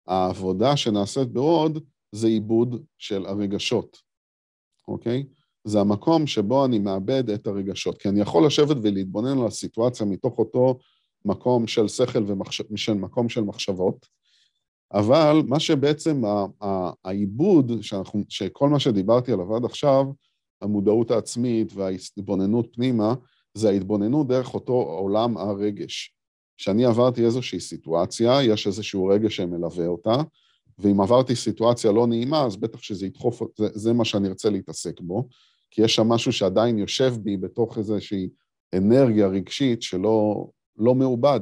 העבודה שנעשית בעוד זה עיבוד של הרגשות, אוקיי? זה המקום שבו אני מאבד את הרגשות, כי אני יכול לשבת ולהתבונן על הסיטואציה מתוך אותו מקום של שכל ומחש... של מקום של מחשבות, אבל מה שבעצם העיבוד, שאנחנו, שכל מה שדיברתי עליו עד עכשיו, המודעות העצמית וההתבוננות פנימה, זה ההתבוננות דרך אותו עולם הרגש. כשאני עברתי איזושהי סיטואציה, יש איזשהו רגש שמלווה אותה, ואם עברתי סיטואציה לא נעימה, אז בטח שזה ידחוף, זה, זה מה שאני ארצה להתעסק בו, כי יש שם משהו שעדיין יושב בי בתוך איזושהי אנרגיה רגשית שלא לא מעובד.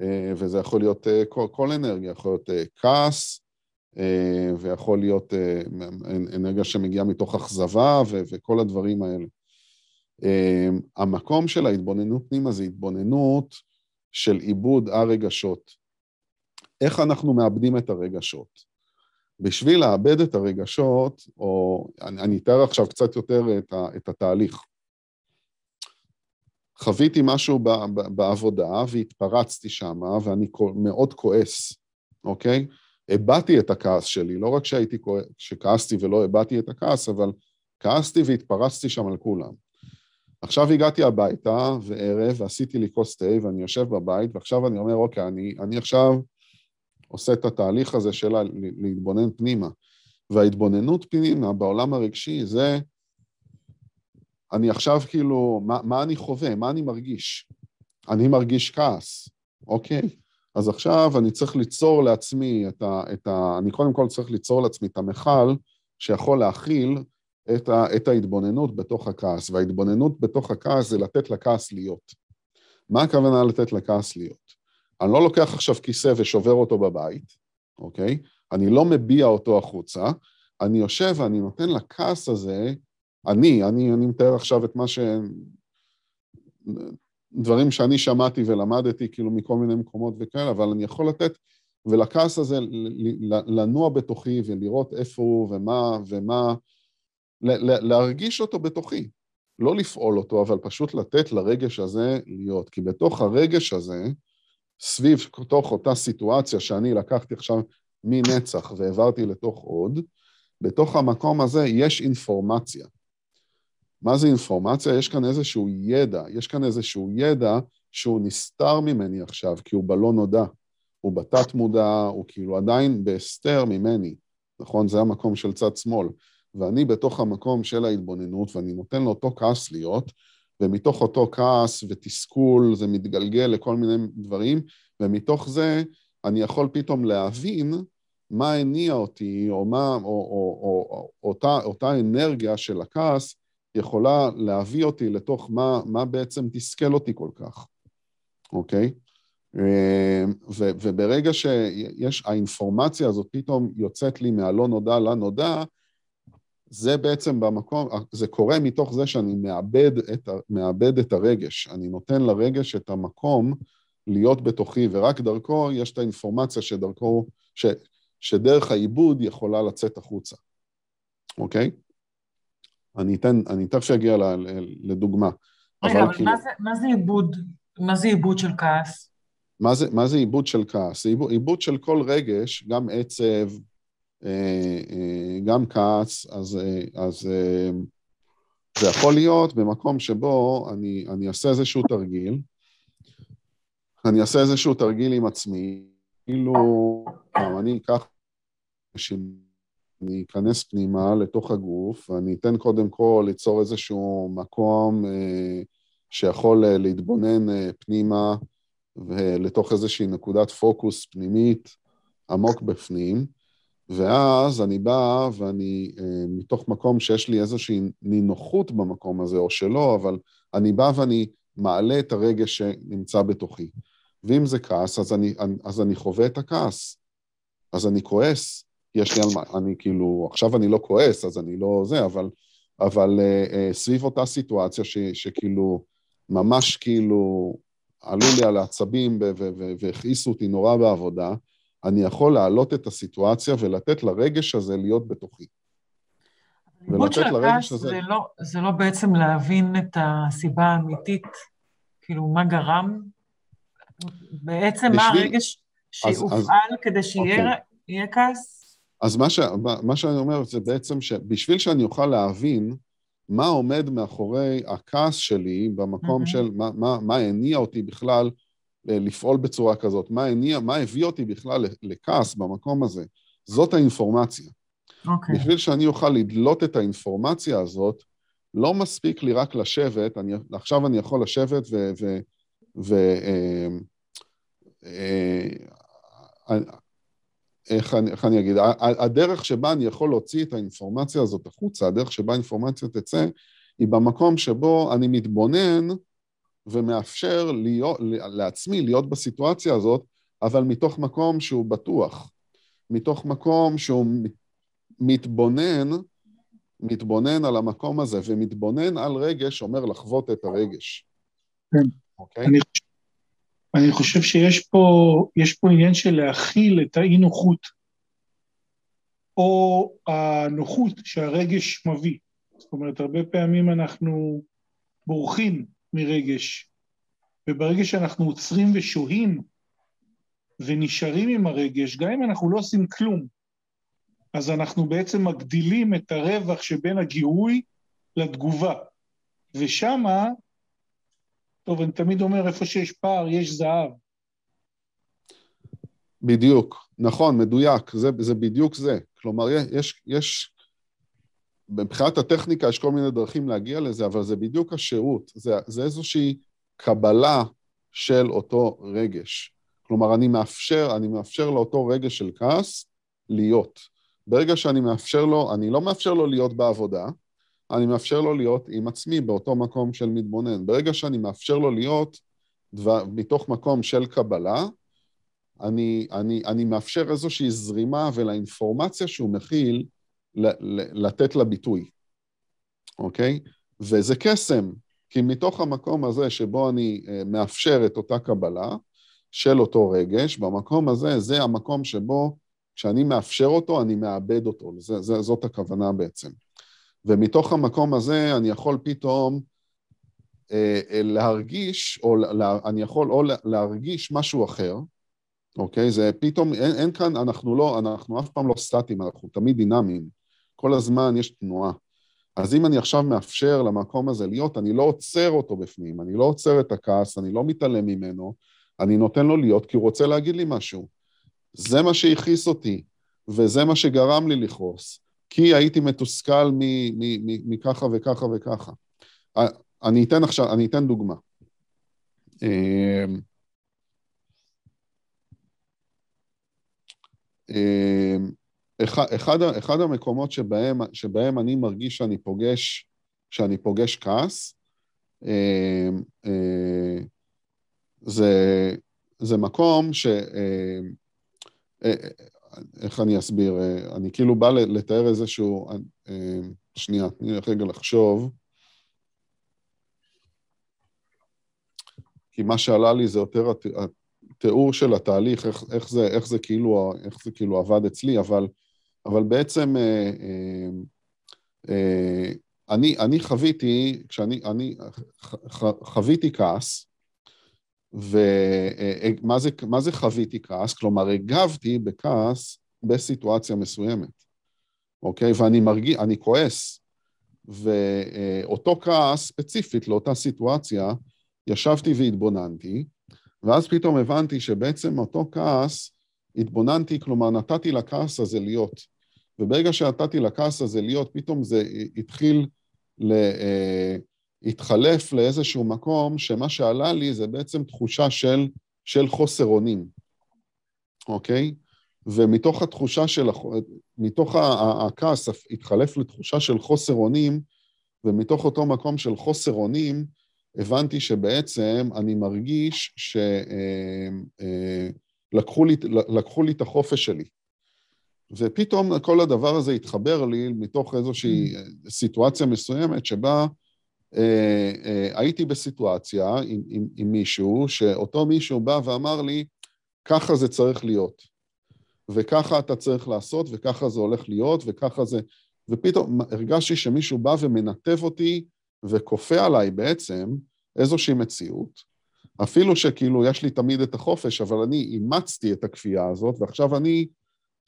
אה, וזה יכול להיות אה, כל, כל אנרגיה, יכול להיות אה, כעס, ויכול להיות אנרגיה שמגיעה מתוך אכזבה וכל הדברים האלה. המקום של ההתבוננות פנימה זה התבוננות של עיבוד הרגשות. איך אנחנו מאבדים את הרגשות? בשביל לאבד את הרגשות, או אני, אני אתאר עכשיו קצת יותר את, ה, את התהליך. חוויתי משהו ב, ב, בעבודה והתפרצתי שם, ואני מאוד כועס, אוקיי? הבעתי את הכעס שלי, לא רק שהייתי כועס, שכעסתי ולא הבעתי את הכעס, אבל כעסתי והתפרצתי שם על כולם. עכשיו הגעתי הביתה וערב ועשיתי לי כוס תה ואני יושב בבית ועכשיו אני אומר, אוקיי, אני, אני עכשיו עושה את התהליך הזה של להתבונן פנימה. וההתבוננות פנימה בעולם הרגשי זה, אני עכשיו כאילו, מה, מה אני חווה? מה אני מרגיש? אני מרגיש כעס, אוקיי? אז עכשיו אני צריך ליצור לעצמי את ה... את ה אני קודם כל צריך ליצור לעצמי את המכל שיכול להכיל את, ה, את ההתבוננות בתוך הכעס, וההתבוננות בתוך הכעס זה לתת לכעס להיות. מה הכוונה לתת לכעס להיות? אני לא לוקח עכשיו כיסא ושובר אותו בבית, אוקיי? אני לא מביע אותו החוצה, אני יושב ואני נותן לכעס הזה, אני, אני, אני מתאר עכשיו את מה ש... דברים שאני שמעתי ולמדתי כאילו מכל מיני מקומות וכאלה, אבל אני יכול לתת, ולכעס הזה לנוע בתוכי ולראות איפה הוא ומה, ומה, להרגיש אותו בתוכי. לא לפעול אותו, אבל פשוט לתת לרגש הזה להיות. כי בתוך הרגש הזה, סביב תוך אותה סיטואציה שאני לקחתי עכשיו מנצח והעברתי לתוך עוד, בתוך המקום הזה יש אינפורמציה. מה זה אינפורמציה? יש כאן איזשהו ידע, יש כאן איזשהו ידע שהוא נסתר ממני עכשיו, כי הוא בלא נודע, הוא בתת מודע, הוא כאילו עדיין בהסתר ממני, נכון? זה המקום של צד שמאל. ואני בתוך המקום של ההתבוננות, ואני נותן לאותו כעס להיות, ומתוך אותו כעס ותסכול זה מתגלגל לכל מיני דברים, ומתוך זה אני יכול פתאום להבין מה הניע אותי, או, מה, או, או, או, או אותה, אותה אנרגיה של הכעס יכולה להביא אותי לתוך מה, מה בעצם תסכל אותי כל כך, אוקיי? ו, וברגע שיש, האינפורמציה הזאת פתאום יוצאת לי מהלא נודע לנודע, זה בעצם במקום, זה קורה מתוך זה שאני מאבד את, מאבד את הרגש. אני נותן לרגש את המקום להיות בתוכי, ורק דרכו יש את האינפורמציה שדרכו, ש, שדרך העיבוד יכולה לצאת החוצה, אוקיי? אני אתן, אני תכף אגיע לדוגמה. רגע, אבל, אבל כאילו... מה, זה, מה זה עיבוד? מה זה עיבוד של כעס? מה זה, מה זה עיבוד של כעס? עיבוד, עיבוד של כל רגש, גם עצב, אה, אה, גם כעס, אז, אה, אז זה יכול להיות במקום שבו אני, אני אעשה איזשהו תרגיל, אני אעשה איזשהו תרגיל עם עצמי, כאילו, אני אקח, אני אכנס פנימה לתוך הגוף, ואני אתן קודם כל ליצור איזשהו מקום שיכול להתבונן פנימה ולתוך איזושהי נקודת פוקוס פנימית עמוק בפנים, ואז אני בא ואני, אה, מתוך מקום שיש לי איזושהי נינוחות במקום הזה, או שלא, אבל אני בא ואני מעלה את הרגש שנמצא בתוכי. ואם זה כעס, אז אני, אז אני חווה את הכעס. אז אני כועס, יש לי על מה, אני כאילו, עכשיו אני לא כועס, אז אני לא זה, אבל, אבל uh, uh, סביב אותה סיטואציה ש, שכאילו, ממש כאילו, עלו לי על העצבים והכעיסו אותי נורא בעבודה, אני יכול להעלות את הסיטואציה ולתת לרגש הזה להיות בתוכי. ולתת לרגש הזה... זה לא, זה לא בעצם להבין את הסיבה האמיתית, כאילו, מה גרם? בעצם בשביל... מה הרגש שיופעל אז, כדי שיהיה אוקיי. כעס? אז מה, ש, מה שאני אומר זה בעצם שבשביל שאני אוכל להבין מה עומד מאחורי הכעס שלי במקום mm-hmm. של מה, מה, מה הניע אותי בכלל אה, לפעול בצורה כזאת, מה הניע, מה הביא אותי בכלל לכעס במקום הזה. זאת האינפורמציה. Okay. אוקיי. בשביל שאני אוכל לדלות את האינפורמציה הזאת, לא מספיק לי רק לשבת, אני, עכשיו אני יכול לשבת ו... ו, ו אה, אה, אה, איך אני, איך אני אגיד, הדרך שבה אני יכול להוציא את האינפורמציה הזאת החוצה, הדרך שבה האינפורמציה תצא, היא במקום שבו אני מתבונן ומאפשר להיות, לעצמי להיות בסיטואציה הזאת, אבל מתוך מקום שהוא בטוח, מתוך מקום שהוא מתבונן, מתבונן על המקום הזה, ומתבונן על רגש, אומר לחוות את הרגש. כן. Okay? אוקיי? אני, אני חושב שיש פה, פה עניין של להכיל את האי-נוחות, או הנוחות שהרגש מביא. זאת אומרת, הרבה פעמים אנחנו בורחים מרגש. וברגע שאנחנו עוצרים ושוהים ונשארים עם הרגש, גם אם אנחנו לא עושים כלום, אז אנחנו בעצם מגדילים את הרווח שבין הגירוי לתגובה. ושמה, טוב, אני תמיד אומר, איפה שיש פער, יש זהב. בדיוק, נכון, מדויק, זה, זה בדיוק זה. כלומר, יש, יש מבחינת הטכניקה יש כל מיני דרכים להגיע לזה, אבל זה בדיוק השירות, זה, זה איזושהי קבלה של אותו רגש. כלומר, אני מאפשר, אני מאפשר לאותו רגש של כעס להיות. ברגע שאני מאפשר לו, אני לא מאפשר לו להיות בעבודה, אני מאפשר לו להיות עם עצמי באותו מקום של מתבונן. ברגע שאני מאפשר לו להיות דבר, מתוך מקום של קבלה, אני, אני, אני מאפשר איזושהי זרימה ולאינפורמציה שהוא מכיל, לתת לה ביטוי, אוקיי? וזה קסם, כי מתוך המקום הזה שבו אני אה, מאפשר את אותה קבלה של אותו רגש, במקום הזה, זה המקום שבו כשאני מאפשר אותו, אני מאבד אותו. זה, זה, זאת הכוונה בעצם. ומתוך המקום הזה אני יכול פתאום אה, אה להרגיש, או לה, אני יכול או להרגיש משהו אחר, אוקיי? זה פתאום, אין, אין כאן, אנחנו לא, אנחנו אף פעם לא סטטיים, אנחנו תמיד דינמיים. כל הזמן יש תנועה. אז אם אני עכשיו מאפשר למקום הזה להיות, אני לא עוצר אותו בפנים, אני לא עוצר את הכעס, אני לא מתעלם ממנו, אני נותן לו להיות כי הוא רוצה להגיד לי משהו. זה מה שהכעיס אותי, וזה מה שגרם לי לכעוס, כי הייתי מתוסכל מככה וככה וככה. אני אתן עכשיו, אני אתן דוגמה. אמ, אמ, אחד, אחד המקומות שבהם, שבהם אני מרגיש שאני פוגש, שאני פוגש כעס, אה, אה, זה, זה מקום ש... איך אני אסביר? אני כאילו בא לתאר איזשהו... שנייה, תני לי רגע לחשוב. כי מה שעלה לי זה יותר התיאור של התהליך, איך, איך, זה, איך, זה כאילו, איך זה כאילו עבד אצלי, אבל, אבל בעצם אה, אה, אה, אני, אני חוויתי, כשאני אני, ח, חוויתי כעס, ומה זה, זה חוויתי כעס? כלומר, הגבתי בכעס בסיטואציה מסוימת, אוקיי? ואני מרגיש, אני כועס, ואותו כעס ספציפית לאותה סיטואציה, ישבתי והתבוננתי, ואז פתאום הבנתי שבעצם אותו כעס, התבוננתי, כלומר נתתי לכעס הזה להיות. וברגע שנתתי לכעס הזה להיות, פתאום זה התחיל, ל, אה, התחלף לאיזשהו מקום שמה שעלה לי זה בעצם תחושה של, של חוסר אונים, אוקיי? ומתוך התחושה של, מתוך הכעס התחלף לתחושה של חוסר אונים, ומתוך אותו מקום של חוסר אונים, הבנתי שבעצם אני מרגיש שלקחו אה, אה, לי, לקחו לי את החופש שלי. ופתאום כל הדבר הזה התחבר לי מתוך איזושהי mm. סיטואציה מסוימת שבה הייתי בסיטואציה עם, עם, עם מישהו, שאותו מישהו בא ואמר לי, ככה זה צריך להיות, וככה אתה צריך לעשות, וככה זה הולך להיות, וככה זה... ופתאום הרגשתי שמישהו בא ומנתב אותי וכופה עליי בעצם איזושהי מציאות, אפילו שכאילו יש לי תמיד את החופש, אבל אני אימצתי את הכפייה הזאת, ועכשיו אני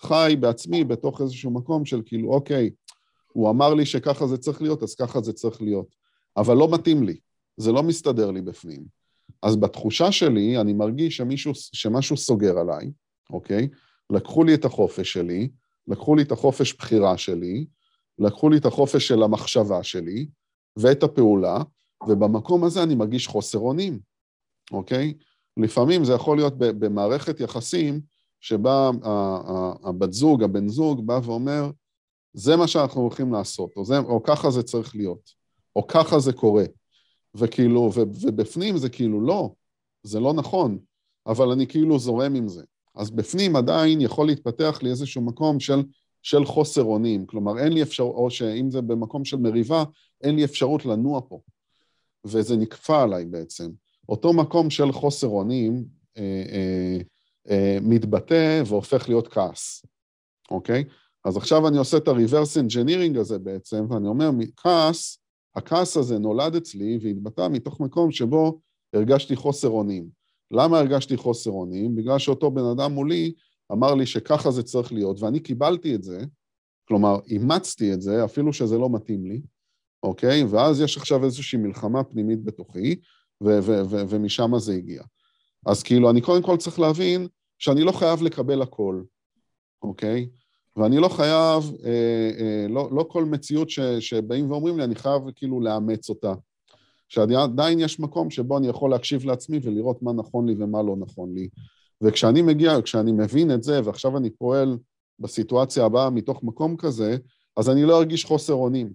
חי בעצמי בתוך איזשהו מקום של כאילו, אוקיי, הוא אמר לי שככה זה צריך להיות, אז ככה זה צריך להיות. אבל לא מתאים לי, זה לא מסתדר לי בפנים. אז בתחושה שלי, אני מרגיש שמישהו, שמשהו סוגר עליי, אוקיי? לקחו לי את החופש שלי, לקחו לי את החופש בחירה שלי, לקחו לי את החופש של המחשבה שלי, ואת הפעולה, ובמקום הזה אני מרגיש חוסר אונים, אוקיי? לפעמים זה יכול להיות במערכת יחסים שבה הבת זוג, הבן זוג, בא ואומר, זה מה שאנחנו הולכים לעשות, או, זה, או ככה זה צריך להיות, או ככה זה קורה. וכאילו, ו, ובפנים זה כאילו לא, זה לא נכון, אבל אני כאילו זורם עם זה. אז בפנים עדיין יכול להתפתח לי איזשהו מקום של של חוסר אונים, כלומר אין לי אפשרות, או שאם זה במקום של מריבה, אין לי אפשרות לנוע פה, וזה נקפא עליי בעצם. אותו מקום של חוסר אונים אה, אה, אה, מתבטא והופך להיות כעס, אוקיי? אז עכשיו אני עושה את ה-reverse engineering הזה בעצם, ואני אומר, כעס, הכעס הזה נולד אצלי והתבטא מתוך מקום שבו הרגשתי חוסר אונים. למה הרגשתי חוסר אונים? בגלל שאותו בן אדם מולי אמר לי שככה זה צריך להיות, ואני קיבלתי את זה, כלומר, אימצתי את זה, אפילו שזה לא מתאים לי, אוקיי? ואז יש עכשיו איזושהי מלחמה פנימית בתוכי, ומשם זה הגיע. אז כאילו, אני קודם כל צריך להבין שאני לא חייב לקבל הכל, אוקיי? ואני לא חייב, אה, אה, לא, לא כל מציאות ש, שבאים ואומרים לי, אני חייב כאילו לאמץ אותה. שעדיין יש מקום שבו אני יכול להקשיב לעצמי ולראות מה נכון לי ומה לא נכון לי. וכשאני מגיע, כשאני מבין את זה, ועכשיו אני פועל בסיטואציה הבאה מתוך מקום כזה, אז אני לא ארגיש חוסר אונים.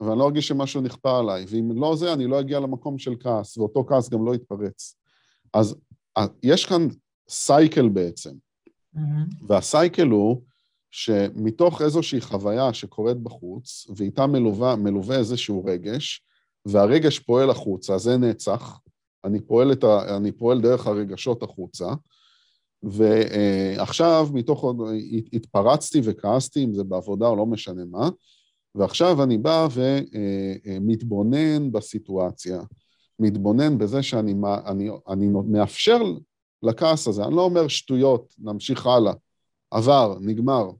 ואני לא ארגיש שמשהו נכפה עליי, ואם לא זה, אני לא אגיע למקום של כעס, ואותו כעס גם לא יתפרץ. אז יש כאן סייקל בעצם, mm-hmm. והסייקל הוא שמתוך איזושהי חוויה שקורית בחוץ, ואיתה מלווה, מלווה איזשהו רגש, והרגש פועל החוצה, זה נצח, אני פועל, ה, אני פועל דרך הרגשות החוצה, ועכשיו מתוך, התפרצתי וכעסתי, אם זה בעבודה או לא משנה מה, ועכשיו אני בא ומתבונן בסיטואציה, מתבונן בזה שאני אני, אני מאפשר לכעס הזה, אני לא אומר שטויות, נמשיך הלאה, עבר, נגמר,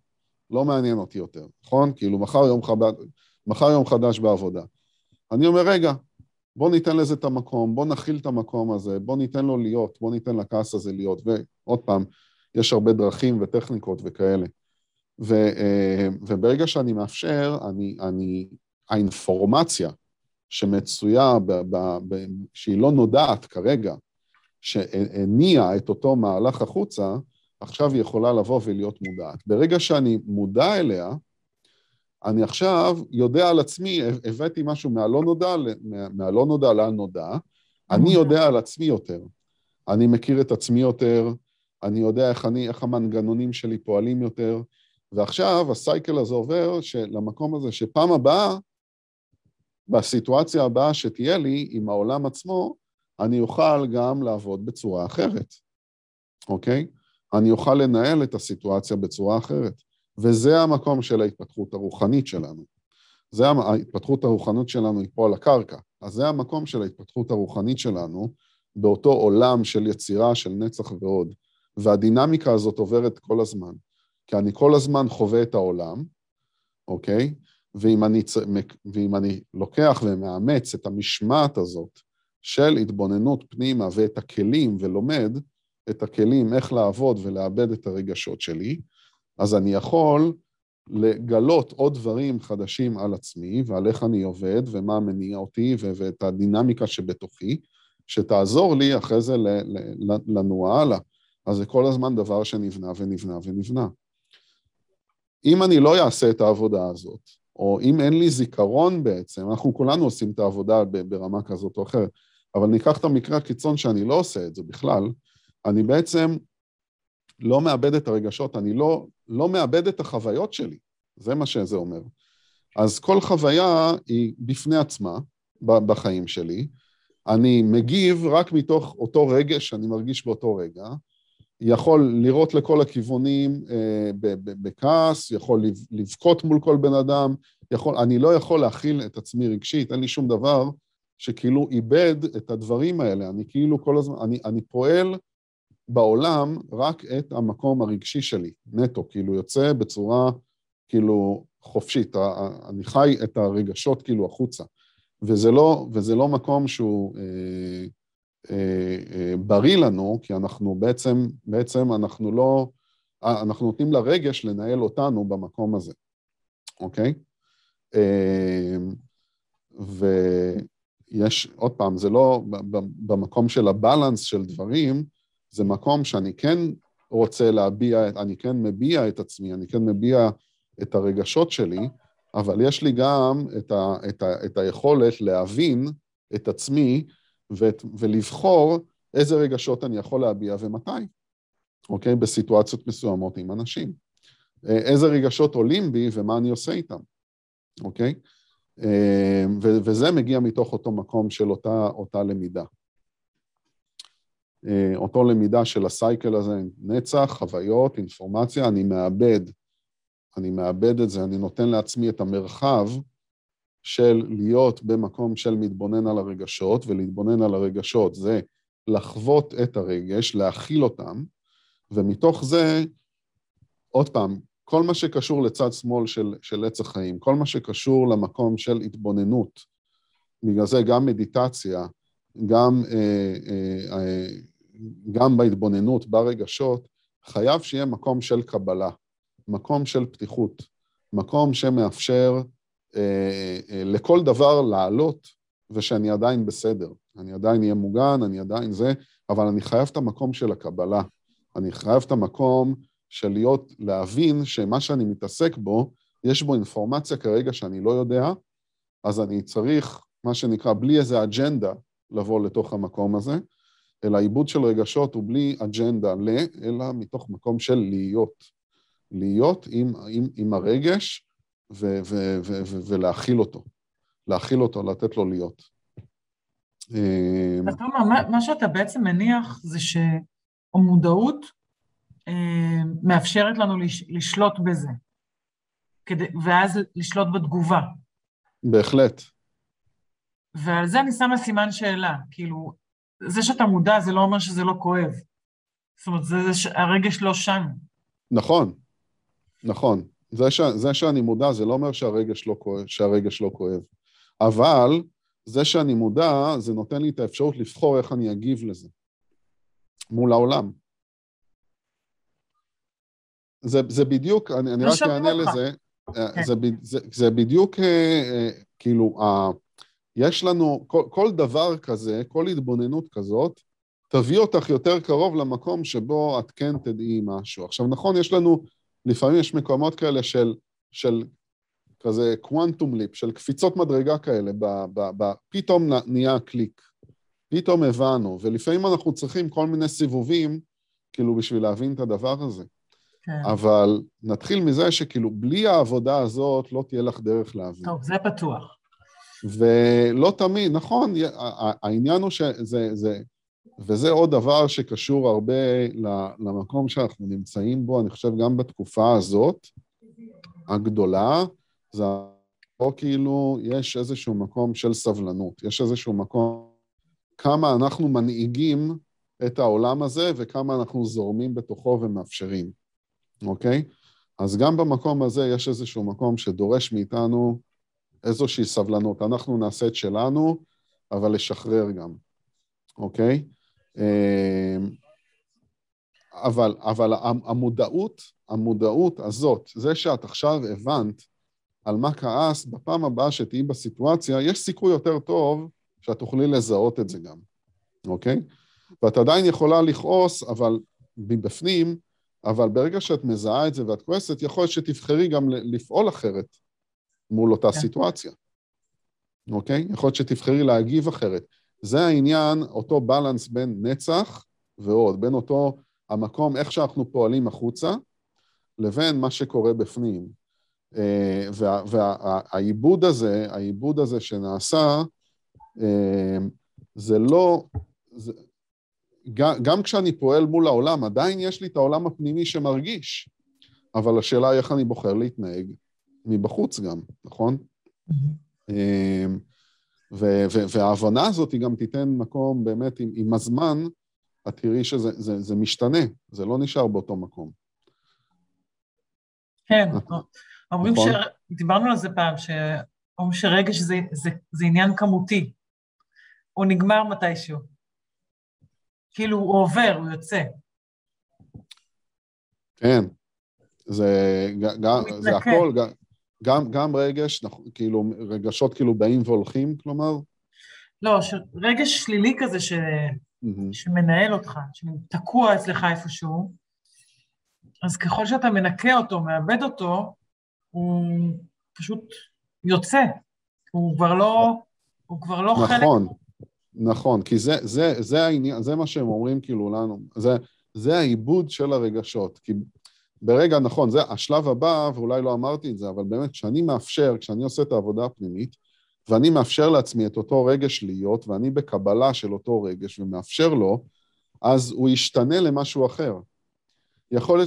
לא מעניין אותי יותר, נכון? כאילו מחר יום, חד... מחר יום חדש בעבודה. אני אומר, רגע, בוא ניתן לזה את המקום, בוא נכיל את המקום הזה, בוא ניתן לו להיות, בוא ניתן לכעס הזה להיות. ועוד פעם, יש הרבה דרכים וטכניקות וכאלה. ו, אה, וברגע שאני מאפשר, אני, אני, האינפורמציה שמצויה, ב, ב, ב, שהיא לא נודעת כרגע, שהניעה את אותו מהלך החוצה, עכשיו היא יכולה לבוא ולהיות מודעת. ברגע שאני מודע אליה, אני עכשיו יודע על עצמי, הבאתי משהו מהלא נודע, מהלא נודע לאן נודע, אני יודע על עצמי יותר. אני מכיר את עצמי יותר, אני יודע איך, אני, איך המנגנונים שלי פועלים יותר, ועכשיו הסייקל הזה עובר למקום הזה שפעם הבאה, בסיטואציה הבאה שתהיה לי עם העולם עצמו, אני אוכל גם לעבוד בצורה אחרת, אוקיי? אני אוכל לנהל את הסיטואציה בצורה אחרת. וזה המקום של ההתפתחות הרוחנית שלנו. זה ההתפתחות הרוחנית שלנו היא פה על הקרקע. אז זה המקום של ההתפתחות הרוחנית שלנו באותו עולם של יצירה, של נצח ועוד. והדינמיקה הזאת עוברת כל הזמן. כי אני כל הזמן חווה את העולם, אוקיי? ואם אני, ואם אני לוקח ומאמץ את המשמעת הזאת של התבוננות פנימה ואת הכלים ולומד את הכלים איך לעבוד ולאבד את הרגשות שלי, אז אני יכול לגלות עוד דברים חדשים על עצמי ועל איך אני עובד ומה מניע אותי ואת הדינמיקה שבתוכי, שתעזור לי אחרי זה לנוע הלאה. אז זה כל הזמן דבר שנבנה ונבנה ונבנה. אם אני לא אעשה את העבודה הזאת, או אם אין לי זיכרון בעצם, אנחנו כולנו עושים את העבודה ברמה כזאת או אחרת, אבל ניקח את המקרה הקיצון שאני לא עושה את זה בכלל, אני בעצם לא מאבד את הרגשות, אני לא, לא מאבד את החוויות שלי, זה מה שזה אומר. אז כל חוויה היא בפני עצמה בחיים שלי, אני מגיב רק מתוך אותו רגש שאני מרגיש באותו רגע, יכול לראות לכל הכיוונים אה, בכעס, יכול לבכות מול כל בן אדם, יכול, אני לא יכול להכיל את עצמי רגשית, אין לי שום דבר שכאילו איבד את הדברים האלה, אני כאילו כל הזמן, אני, אני פועל בעולם רק את המקום הרגשי שלי, נטו, כאילו יוצא בצורה כאילו חופשית, אני חי את הרגשות כאילו החוצה, וזה לא, וזה לא מקום שהוא אה, אה, אה, בריא לנו, כי אנחנו בעצם, בעצם אנחנו לא, אה, אנחנו נותנים לרגש לנהל אותנו במקום הזה, אוקיי? אה, ויש, עוד פעם, זה לא במקום של הבלנס של דברים, זה מקום שאני כן רוצה להביע, אני כן מביע את עצמי, אני כן מביע את הרגשות שלי, אבל יש לי גם את, ה, את, ה, את היכולת להבין את עצמי ואת, ולבחור איזה רגשות אני יכול להביע ומתי, אוקיי? בסיטואציות מסוימות עם אנשים. איזה רגשות עולים בי ומה אני עושה איתם, אוקיי? ו- וזה מגיע מתוך אותו מקום של אותה, אותה למידה. אה, אותו למידה של הסייקל הזה, נצח, חוויות, אינפורמציה, אני מאבד, אני מאבד את זה, אני נותן לעצמי את המרחב של להיות במקום של מתבונן על הרגשות, ולהתבונן על הרגשות זה לחוות את הרגש, להכיל אותם, ומתוך זה, עוד פעם, כל מה שקשור לצד שמאל של, של עץ החיים, כל מה שקשור למקום של התבוננות, בגלל זה גם מדיטציה, גם, אה, אה, אה, גם בהתבוננות, ברגשות, חייב שיהיה מקום של קבלה, מקום של פתיחות, מקום שמאפשר לכל דבר לעלות ושאני עדיין בסדר. אני עדיין אהיה מוגן, אני עדיין זה, אבל אני חייב את המקום של הקבלה. אני חייב את המקום של להיות, להבין שמה שאני מתעסק בו, יש בו אינפורמציה כרגע שאני לא יודע, אז אני צריך, מה שנקרא, בלי איזה אג'נדה, לבוא לתוך המקום הזה, אלא עיבוד של רגשות הוא בלי אג'נדה ל, אלא מתוך מקום של להיות. להיות עם, עם, עם הרגש ו, ו, ו, ו, ולהכיל אותו. להכיל אותו, לתת לו להיות. אז כלומר, מה שאתה בעצם מניח זה שהמודעות אה, מאפשרת לנו לשלוט בזה, כדי, ואז לשלוט בתגובה. בהחלט. ועל זה אני שמה סימן שאלה, כאילו, זה שאתה מודע זה לא אומר שזה לא כואב. זאת אומרת, זה, זה הרגש לא שם. נכון, נכון. זה, ש, זה שאני מודע זה לא אומר שהרגש לא, כואב, שהרגש לא כואב. אבל זה שאני מודע, זה נותן לי את האפשרות לבחור איך אני אגיב לזה מול העולם. זה, זה בדיוק, אני, אני לא רק אענה לזה, אה, כן. זה, זה, זה בדיוק, אה, אה, כאילו, יש לנו, כל, כל דבר כזה, כל התבוננות כזאת, תביא אותך יותר קרוב למקום שבו את כן תדעי משהו. עכשיו, נכון, יש לנו, לפעמים יש מקומות כאלה של, של כזה קוונטום ליפ, של קפיצות מדרגה כאלה, ב, ב, ב, פתאום נהיה קליק. פתאום הבנו, ולפעמים אנחנו צריכים כל מיני סיבובים, כאילו, בשביל להבין את הדבר הזה. כן. אבל נתחיל מזה שכאילו, בלי העבודה הזאת לא תהיה לך דרך להבין. טוב, זה בטוח. ולא תמיד, נכון, העניין הוא שזה, זה, וזה עוד דבר שקשור הרבה למקום שאנחנו נמצאים בו, אני חושב גם בתקופה הזאת, הגדולה, זה פה כאילו יש איזשהו מקום של סבלנות, יש איזשהו מקום כמה אנחנו מנהיגים את העולם הזה וכמה אנחנו זורמים בתוכו ומאפשרים, אוקיי? אז גם במקום הזה יש איזשהו מקום שדורש מאיתנו איזושהי סבלנות. אנחנו נעשה את שלנו, אבל לשחרר גם, אוקיי? אמ, אבל, אבל המודעות, המודעות הזאת, זה שאת עכשיו הבנת על מה כעס, בפעם הבאה שתהיי בסיטואציה, יש סיכוי יותר טוב שאת תוכלי לזהות את זה גם, אוקיי? ואת עדיין יכולה לכעוס, אבל מבפנים, אבל ברגע שאת מזהה את זה ואת כועסת, יכול להיות שתבחרי גם לפעול אחרת מול אותה כן. סיטואציה, אוקיי? יכול להיות שתבחרי להגיב אחרת. זה העניין, אותו בלנס בין נצח ועוד, בין אותו המקום, איך שאנחנו פועלים החוצה, לבין מה שקורה בפנים. אה, והעיבוד הזה, העיבוד הזה שנעשה, אה, זה לא... זה, גם כשאני פועל מול העולם, עדיין יש לי את העולם הפנימי שמרגיש, אבל השאלה היא איך אני בוחר להתנהג מבחוץ גם, נכון? Mm-hmm. וההבנה הזאת היא גם תיתן מקום באמת עם, עם הזמן, את תראי שזה זה, זה משתנה, זה לא נשאר באותו מקום. כן, אומרים נכון? דיברנו על זה פעם, שאומרים שרגש זה, זה, זה עניין כמותי, הוא נגמר מתישהו. כאילו הוא עובר, הוא יוצא. כן, זה, גם, זה הכל, גם, גם, גם רגש, כאילו, רגשות כאילו באים והולכים, כלומר? לא, רגש שלילי כזה ש... mm-hmm. שמנהל אותך, שתקוע אצלך איפשהו, אז ככל שאתה מנקה אותו, מאבד אותו, הוא פשוט יוצא. הוא כבר לא, הוא כבר לא נכון, חלק... נכון, נכון, כי זה, זה, זה העניין, זה מה שהם אומרים כאילו לנו, זה, זה העיבוד של הרגשות, כי ברגע, נכון, זה השלב הבא, ואולי לא אמרתי את זה, אבל באמת, כשאני מאפשר, כשאני עושה את העבודה הפנימית, ואני מאפשר לעצמי את אותו רגש להיות, ואני בקבלה של אותו רגש ומאפשר לו, אז הוא ישתנה למשהו אחר. יכול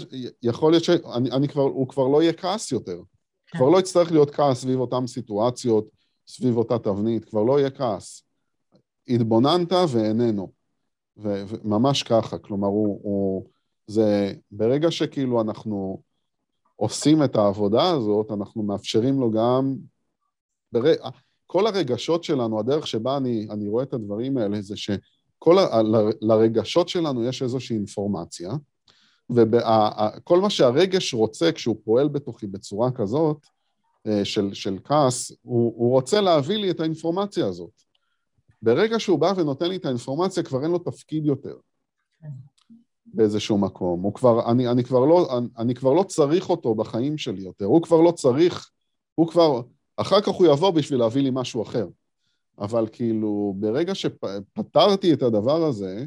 יכול להיות שאני כבר, הוא כבר לא יהיה כעס יותר. כן. כבר לא יצטרך להיות כעס סביב אותן סיטואציות, סביב אותה תבנית, כבר לא יהיה כעס. התבוננת ואיננו. וממש ככה, כלומר, הוא, הוא, זה ברגע שכאילו אנחנו עושים את העבודה הזאת, אנחנו מאפשרים לו גם... בר... כל הרגשות שלנו, הדרך שבה אני, אני רואה את הדברים האלה, זה שכל ה... לרגשות שלנו יש איזושהי אינפורמציה, וכל מה שהרגש רוצה כשהוא פועל בתוכי בצורה כזאת, אה, של, של כעס, הוא, הוא רוצה להביא לי את האינפורמציה הזאת. ברגע שהוא בא ונותן לי את האינפורמציה, כבר אין לו תפקיד יותר. באיזשהו מקום. הוא כבר, אני, אני, כבר לא, אני, אני כבר לא צריך אותו בחיים שלי יותר. הוא כבר לא צריך, הוא כבר, אחר כך הוא יבוא בשביל להביא לי משהו אחר. אבל כאילו, ברגע שפתרתי את הדבר הזה,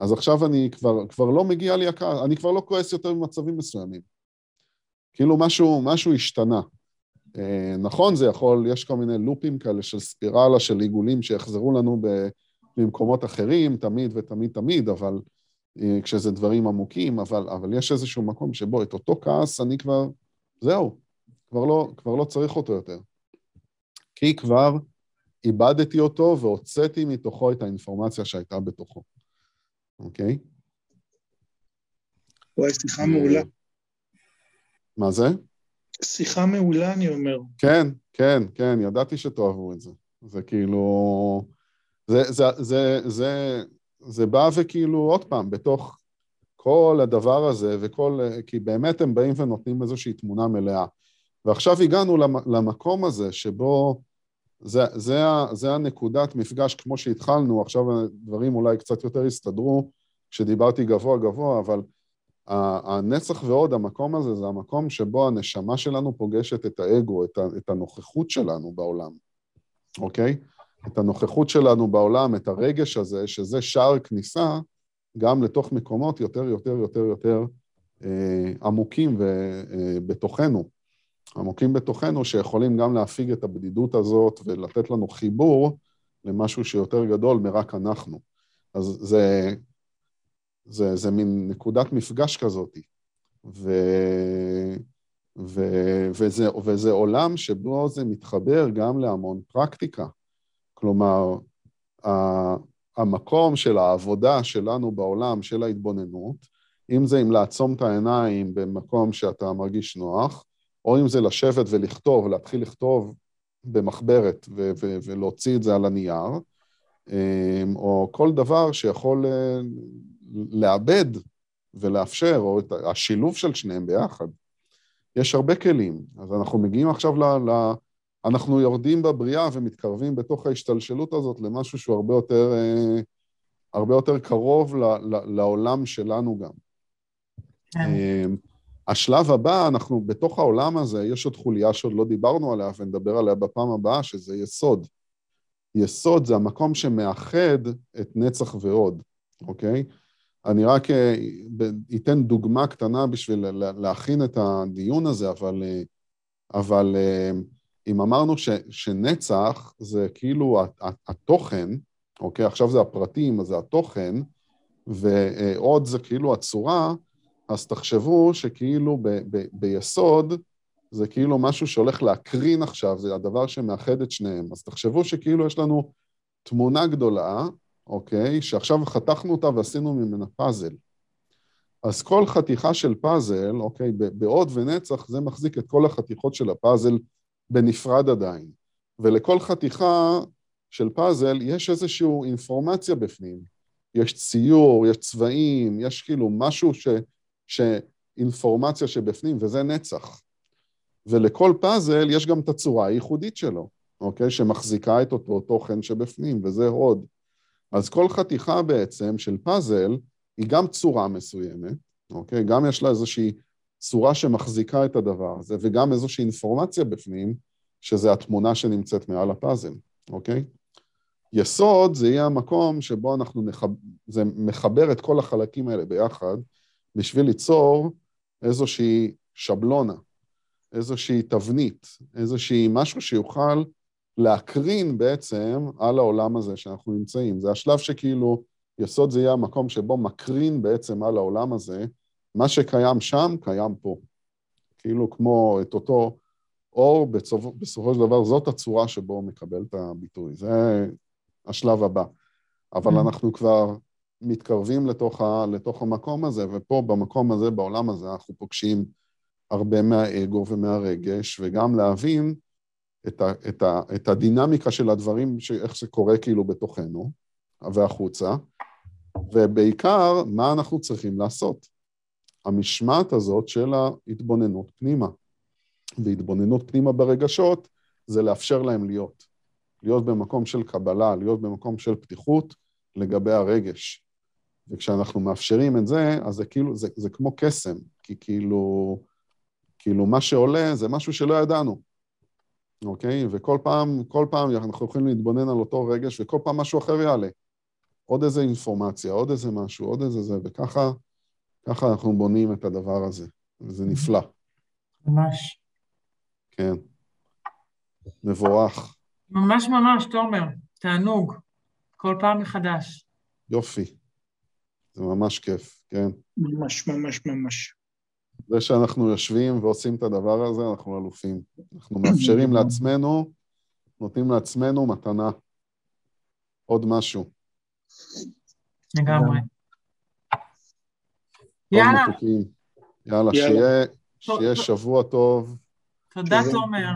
אז עכשיו אני כבר, כבר לא מגיע לי הכעס, אני כבר לא כועס יותר במצבים מסוימים. כאילו משהו, משהו השתנה. אה, נכון, זה יכול, יש כל מיני לופים כאלה של ספירלה, של עיגולים שיחזרו לנו במקומות אחרים, תמיד ותמיד תמיד, אבל כשזה דברים עמוקים, אבל, אבל יש איזשהו מקום שבו את אותו כעס אני כבר, זהו, כבר לא, כבר לא צריך אותו יותר. כי כבר איבדתי אותו והוצאתי מתוכו את האינפורמציה שהייתה בתוכו, אוקיי? וואי, שיחה מעולה. מה זה? שיחה מעולה, אני אומר. כן, כן, כן, ידעתי שתאהבו את זה. זה כאילו... זה, זה, זה, זה, זה בא וכאילו, עוד פעם, בתוך כל הדבר הזה, וכל... כי באמת הם באים ונותנים איזושהי תמונה מלאה. ועכשיו הגענו למקום הזה שבו זה, זה, זה הנקודת מפגש, כמו שהתחלנו, עכשיו הדברים אולי קצת יותר הסתדרו, כשדיברתי גבוה גבוה, אבל הנצח ועוד, המקום הזה, זה המקום שבו הנשמה שלנו פוגשת את האגו, את, הנוכחות שלנו בעולם, אוקיי? את הנוכחות שלנו בעולם, את הרגש הזה, שזה שער כניסה גם לתוך מקומות יותר, יותר, יותר, יותר אה, עמוקים ובתוכנו. אה, עמוקים בתוכנו, שיכולים גם להפיג את הבדידות הזאת ולתת לנו חיבור למשהו שיותר גדול מרק אנחנו. אז זה, זה, זה מין נקודת מפגש כזאת. ו, ו, וזה, וזה עולם שבו זה מתחבר גם להמון פרקטיקה. כלומר, המקום של העבודה שלנו בעולם, של ההתבוננות, אם זה אם לעצום את העיניים במקום שאתה מרגיש נוח, או אם זה לשבת ולכתוב, להתחיל לכתוב במחברת ו- ו- ולהוציא את זה על הנייר, אמ, או כל דבר שיכול אה, לאבד ולאפשר, או את השילוב של שניהם ביחד. יש הרבה כלים. אז אנחנו מגיעים עכשיו ל... ל- אנחנו יורדים בבריאה ומתקרבים בתוך ההשתלשלות הזאת למשהו שהוא הרבה יותר, אה, הרבה יותר קרוב ל- ל- לעולם שלנו גם. כן. אמ, השלב הבא, אנחנו בתוך העולם הזה, יש עוד חוליה שעוד לא דיברנו עליה ונדבר עליה בפעם הבאה, שזה יסוד. יסוד זה המקום שמאחד את נצח ועוד, אוקיי? אני רק אה, אתן דוגמה קטנה בשביל להכין את הדיון הזה, אבל, אה, אבל אה, אם אמרנו ש, שנצח זה כאילו התוכן, אוקיי? עכשיו זה הפרטים, אז זה התוכן, ועוד זה כאילו הצורה, אז תחשבו שכאילו ב, ב, ביסוד זה כאילו משהו שהולך להקרין עכשיו, זה הדבר שמאחד את שניהם. אז תחשבו שכאילו יש לנו תמונה גדולה, אוקיי? שעכשיו חתכנו אותה ועשינו ממנה פאזל. אז כל חתיכה של פאזל, אוקיי, בעוד ונצח, זה מחזיק את כל החתיכות של הפאזל בנפרד עדיין. ולכל חתיכה של פאזל יש איזושהי אינפורמציה בפנים. יש ציור, יש צבעים, יש כאילו משהו ש... שאינפורמציה שבפנים, וזה נצח. ולכל פאזל יש גם את הצורה הייחודית שלו, אוקיי? שמחזיקה את אותו תוכן שבפנים, וזה הוד. אז כל חתיכה בעצם של פאזל היא גם צורה מסוימת, אוקיי? גם יש לה איזושהי צורה שמחזיקה את הדבר הזה, וגם איזושהי אינפורמציה בפנים, שזה התמונה שנמצאת מעל הפאזל, אוקיי? יסוד זה יהיה המקום שבו אנחנו נחב... זה מחבר את כל החלקים האלה ביחד, בשביל ליצור איזושהי שבלונה, איזושהי תבנית, איזושהי משהו שיוכל להקרין בעצם על העולם הזה שאנחנו נמצאים. זה השלב שכאילו, יסוד זה יהיה המקום שבו מקרין בעצם על העולם הזה, מה שקיים שם, קיים פה. כאילו כמו את אותו אור, בסופו, בסופו של דבר זאת הצורה שבו הוא מקבל את הביטוי. זה השלב הבא. אבל mm. אנחנו כבר מתקרבים לתוך, ה, לתוך המקום הזה, ופה במקום הזה, בעולם הזה, אנחנו פוגשים הרבה מהאגו ומהרגש, וגם להבין את, ה, את, ה, את הדינמיקה של הדברים, איך זה קורה כאילו בתוכנו והחוצה, ובעיקר, מה אנחנו צריכים לעשות. המשמעת הזאת של ההתבוננות פנימה. והתבוננות פנימה ברגשות זה לאפשר להם להיות. להיות במקום של קבלה, להיות במקום של פתיחות לגבי הרגש. וכשאנחנו מאפשרים את זה, אז זה כאילו, זה, זה כמו קסם, כי כאילו, כאילו מה שעולה זה משהו שלא ידענו, אוקיי? וכל פעם, כל פעם אנחנו יכולים להתבונן על אותו רגש, וכל פעם משהו אחר יעלה. עוד איזה אינפורמציה, עוד איזה משהו, עוד איזה זה, וככה ככה אנחנו בונים את הדבר הזה, וזה נפלא. ממש. כן. מבורך. ממש ממש, תומר, תענוג. כל פעם מחדש. יופי. זה ממש כיף, כן. ממש, ממש, ממש. זה שאנחנו יושבים ועושים את הדבר הזה, אנחנו אלופים. אנחנו מאפשרים לעצמנו, נותנים לעצמנו מתנה. עוד משהו. לגמרי. יאללה. יאללה, שיהיה, שיהיה שבוע טוב. תודה, תומר.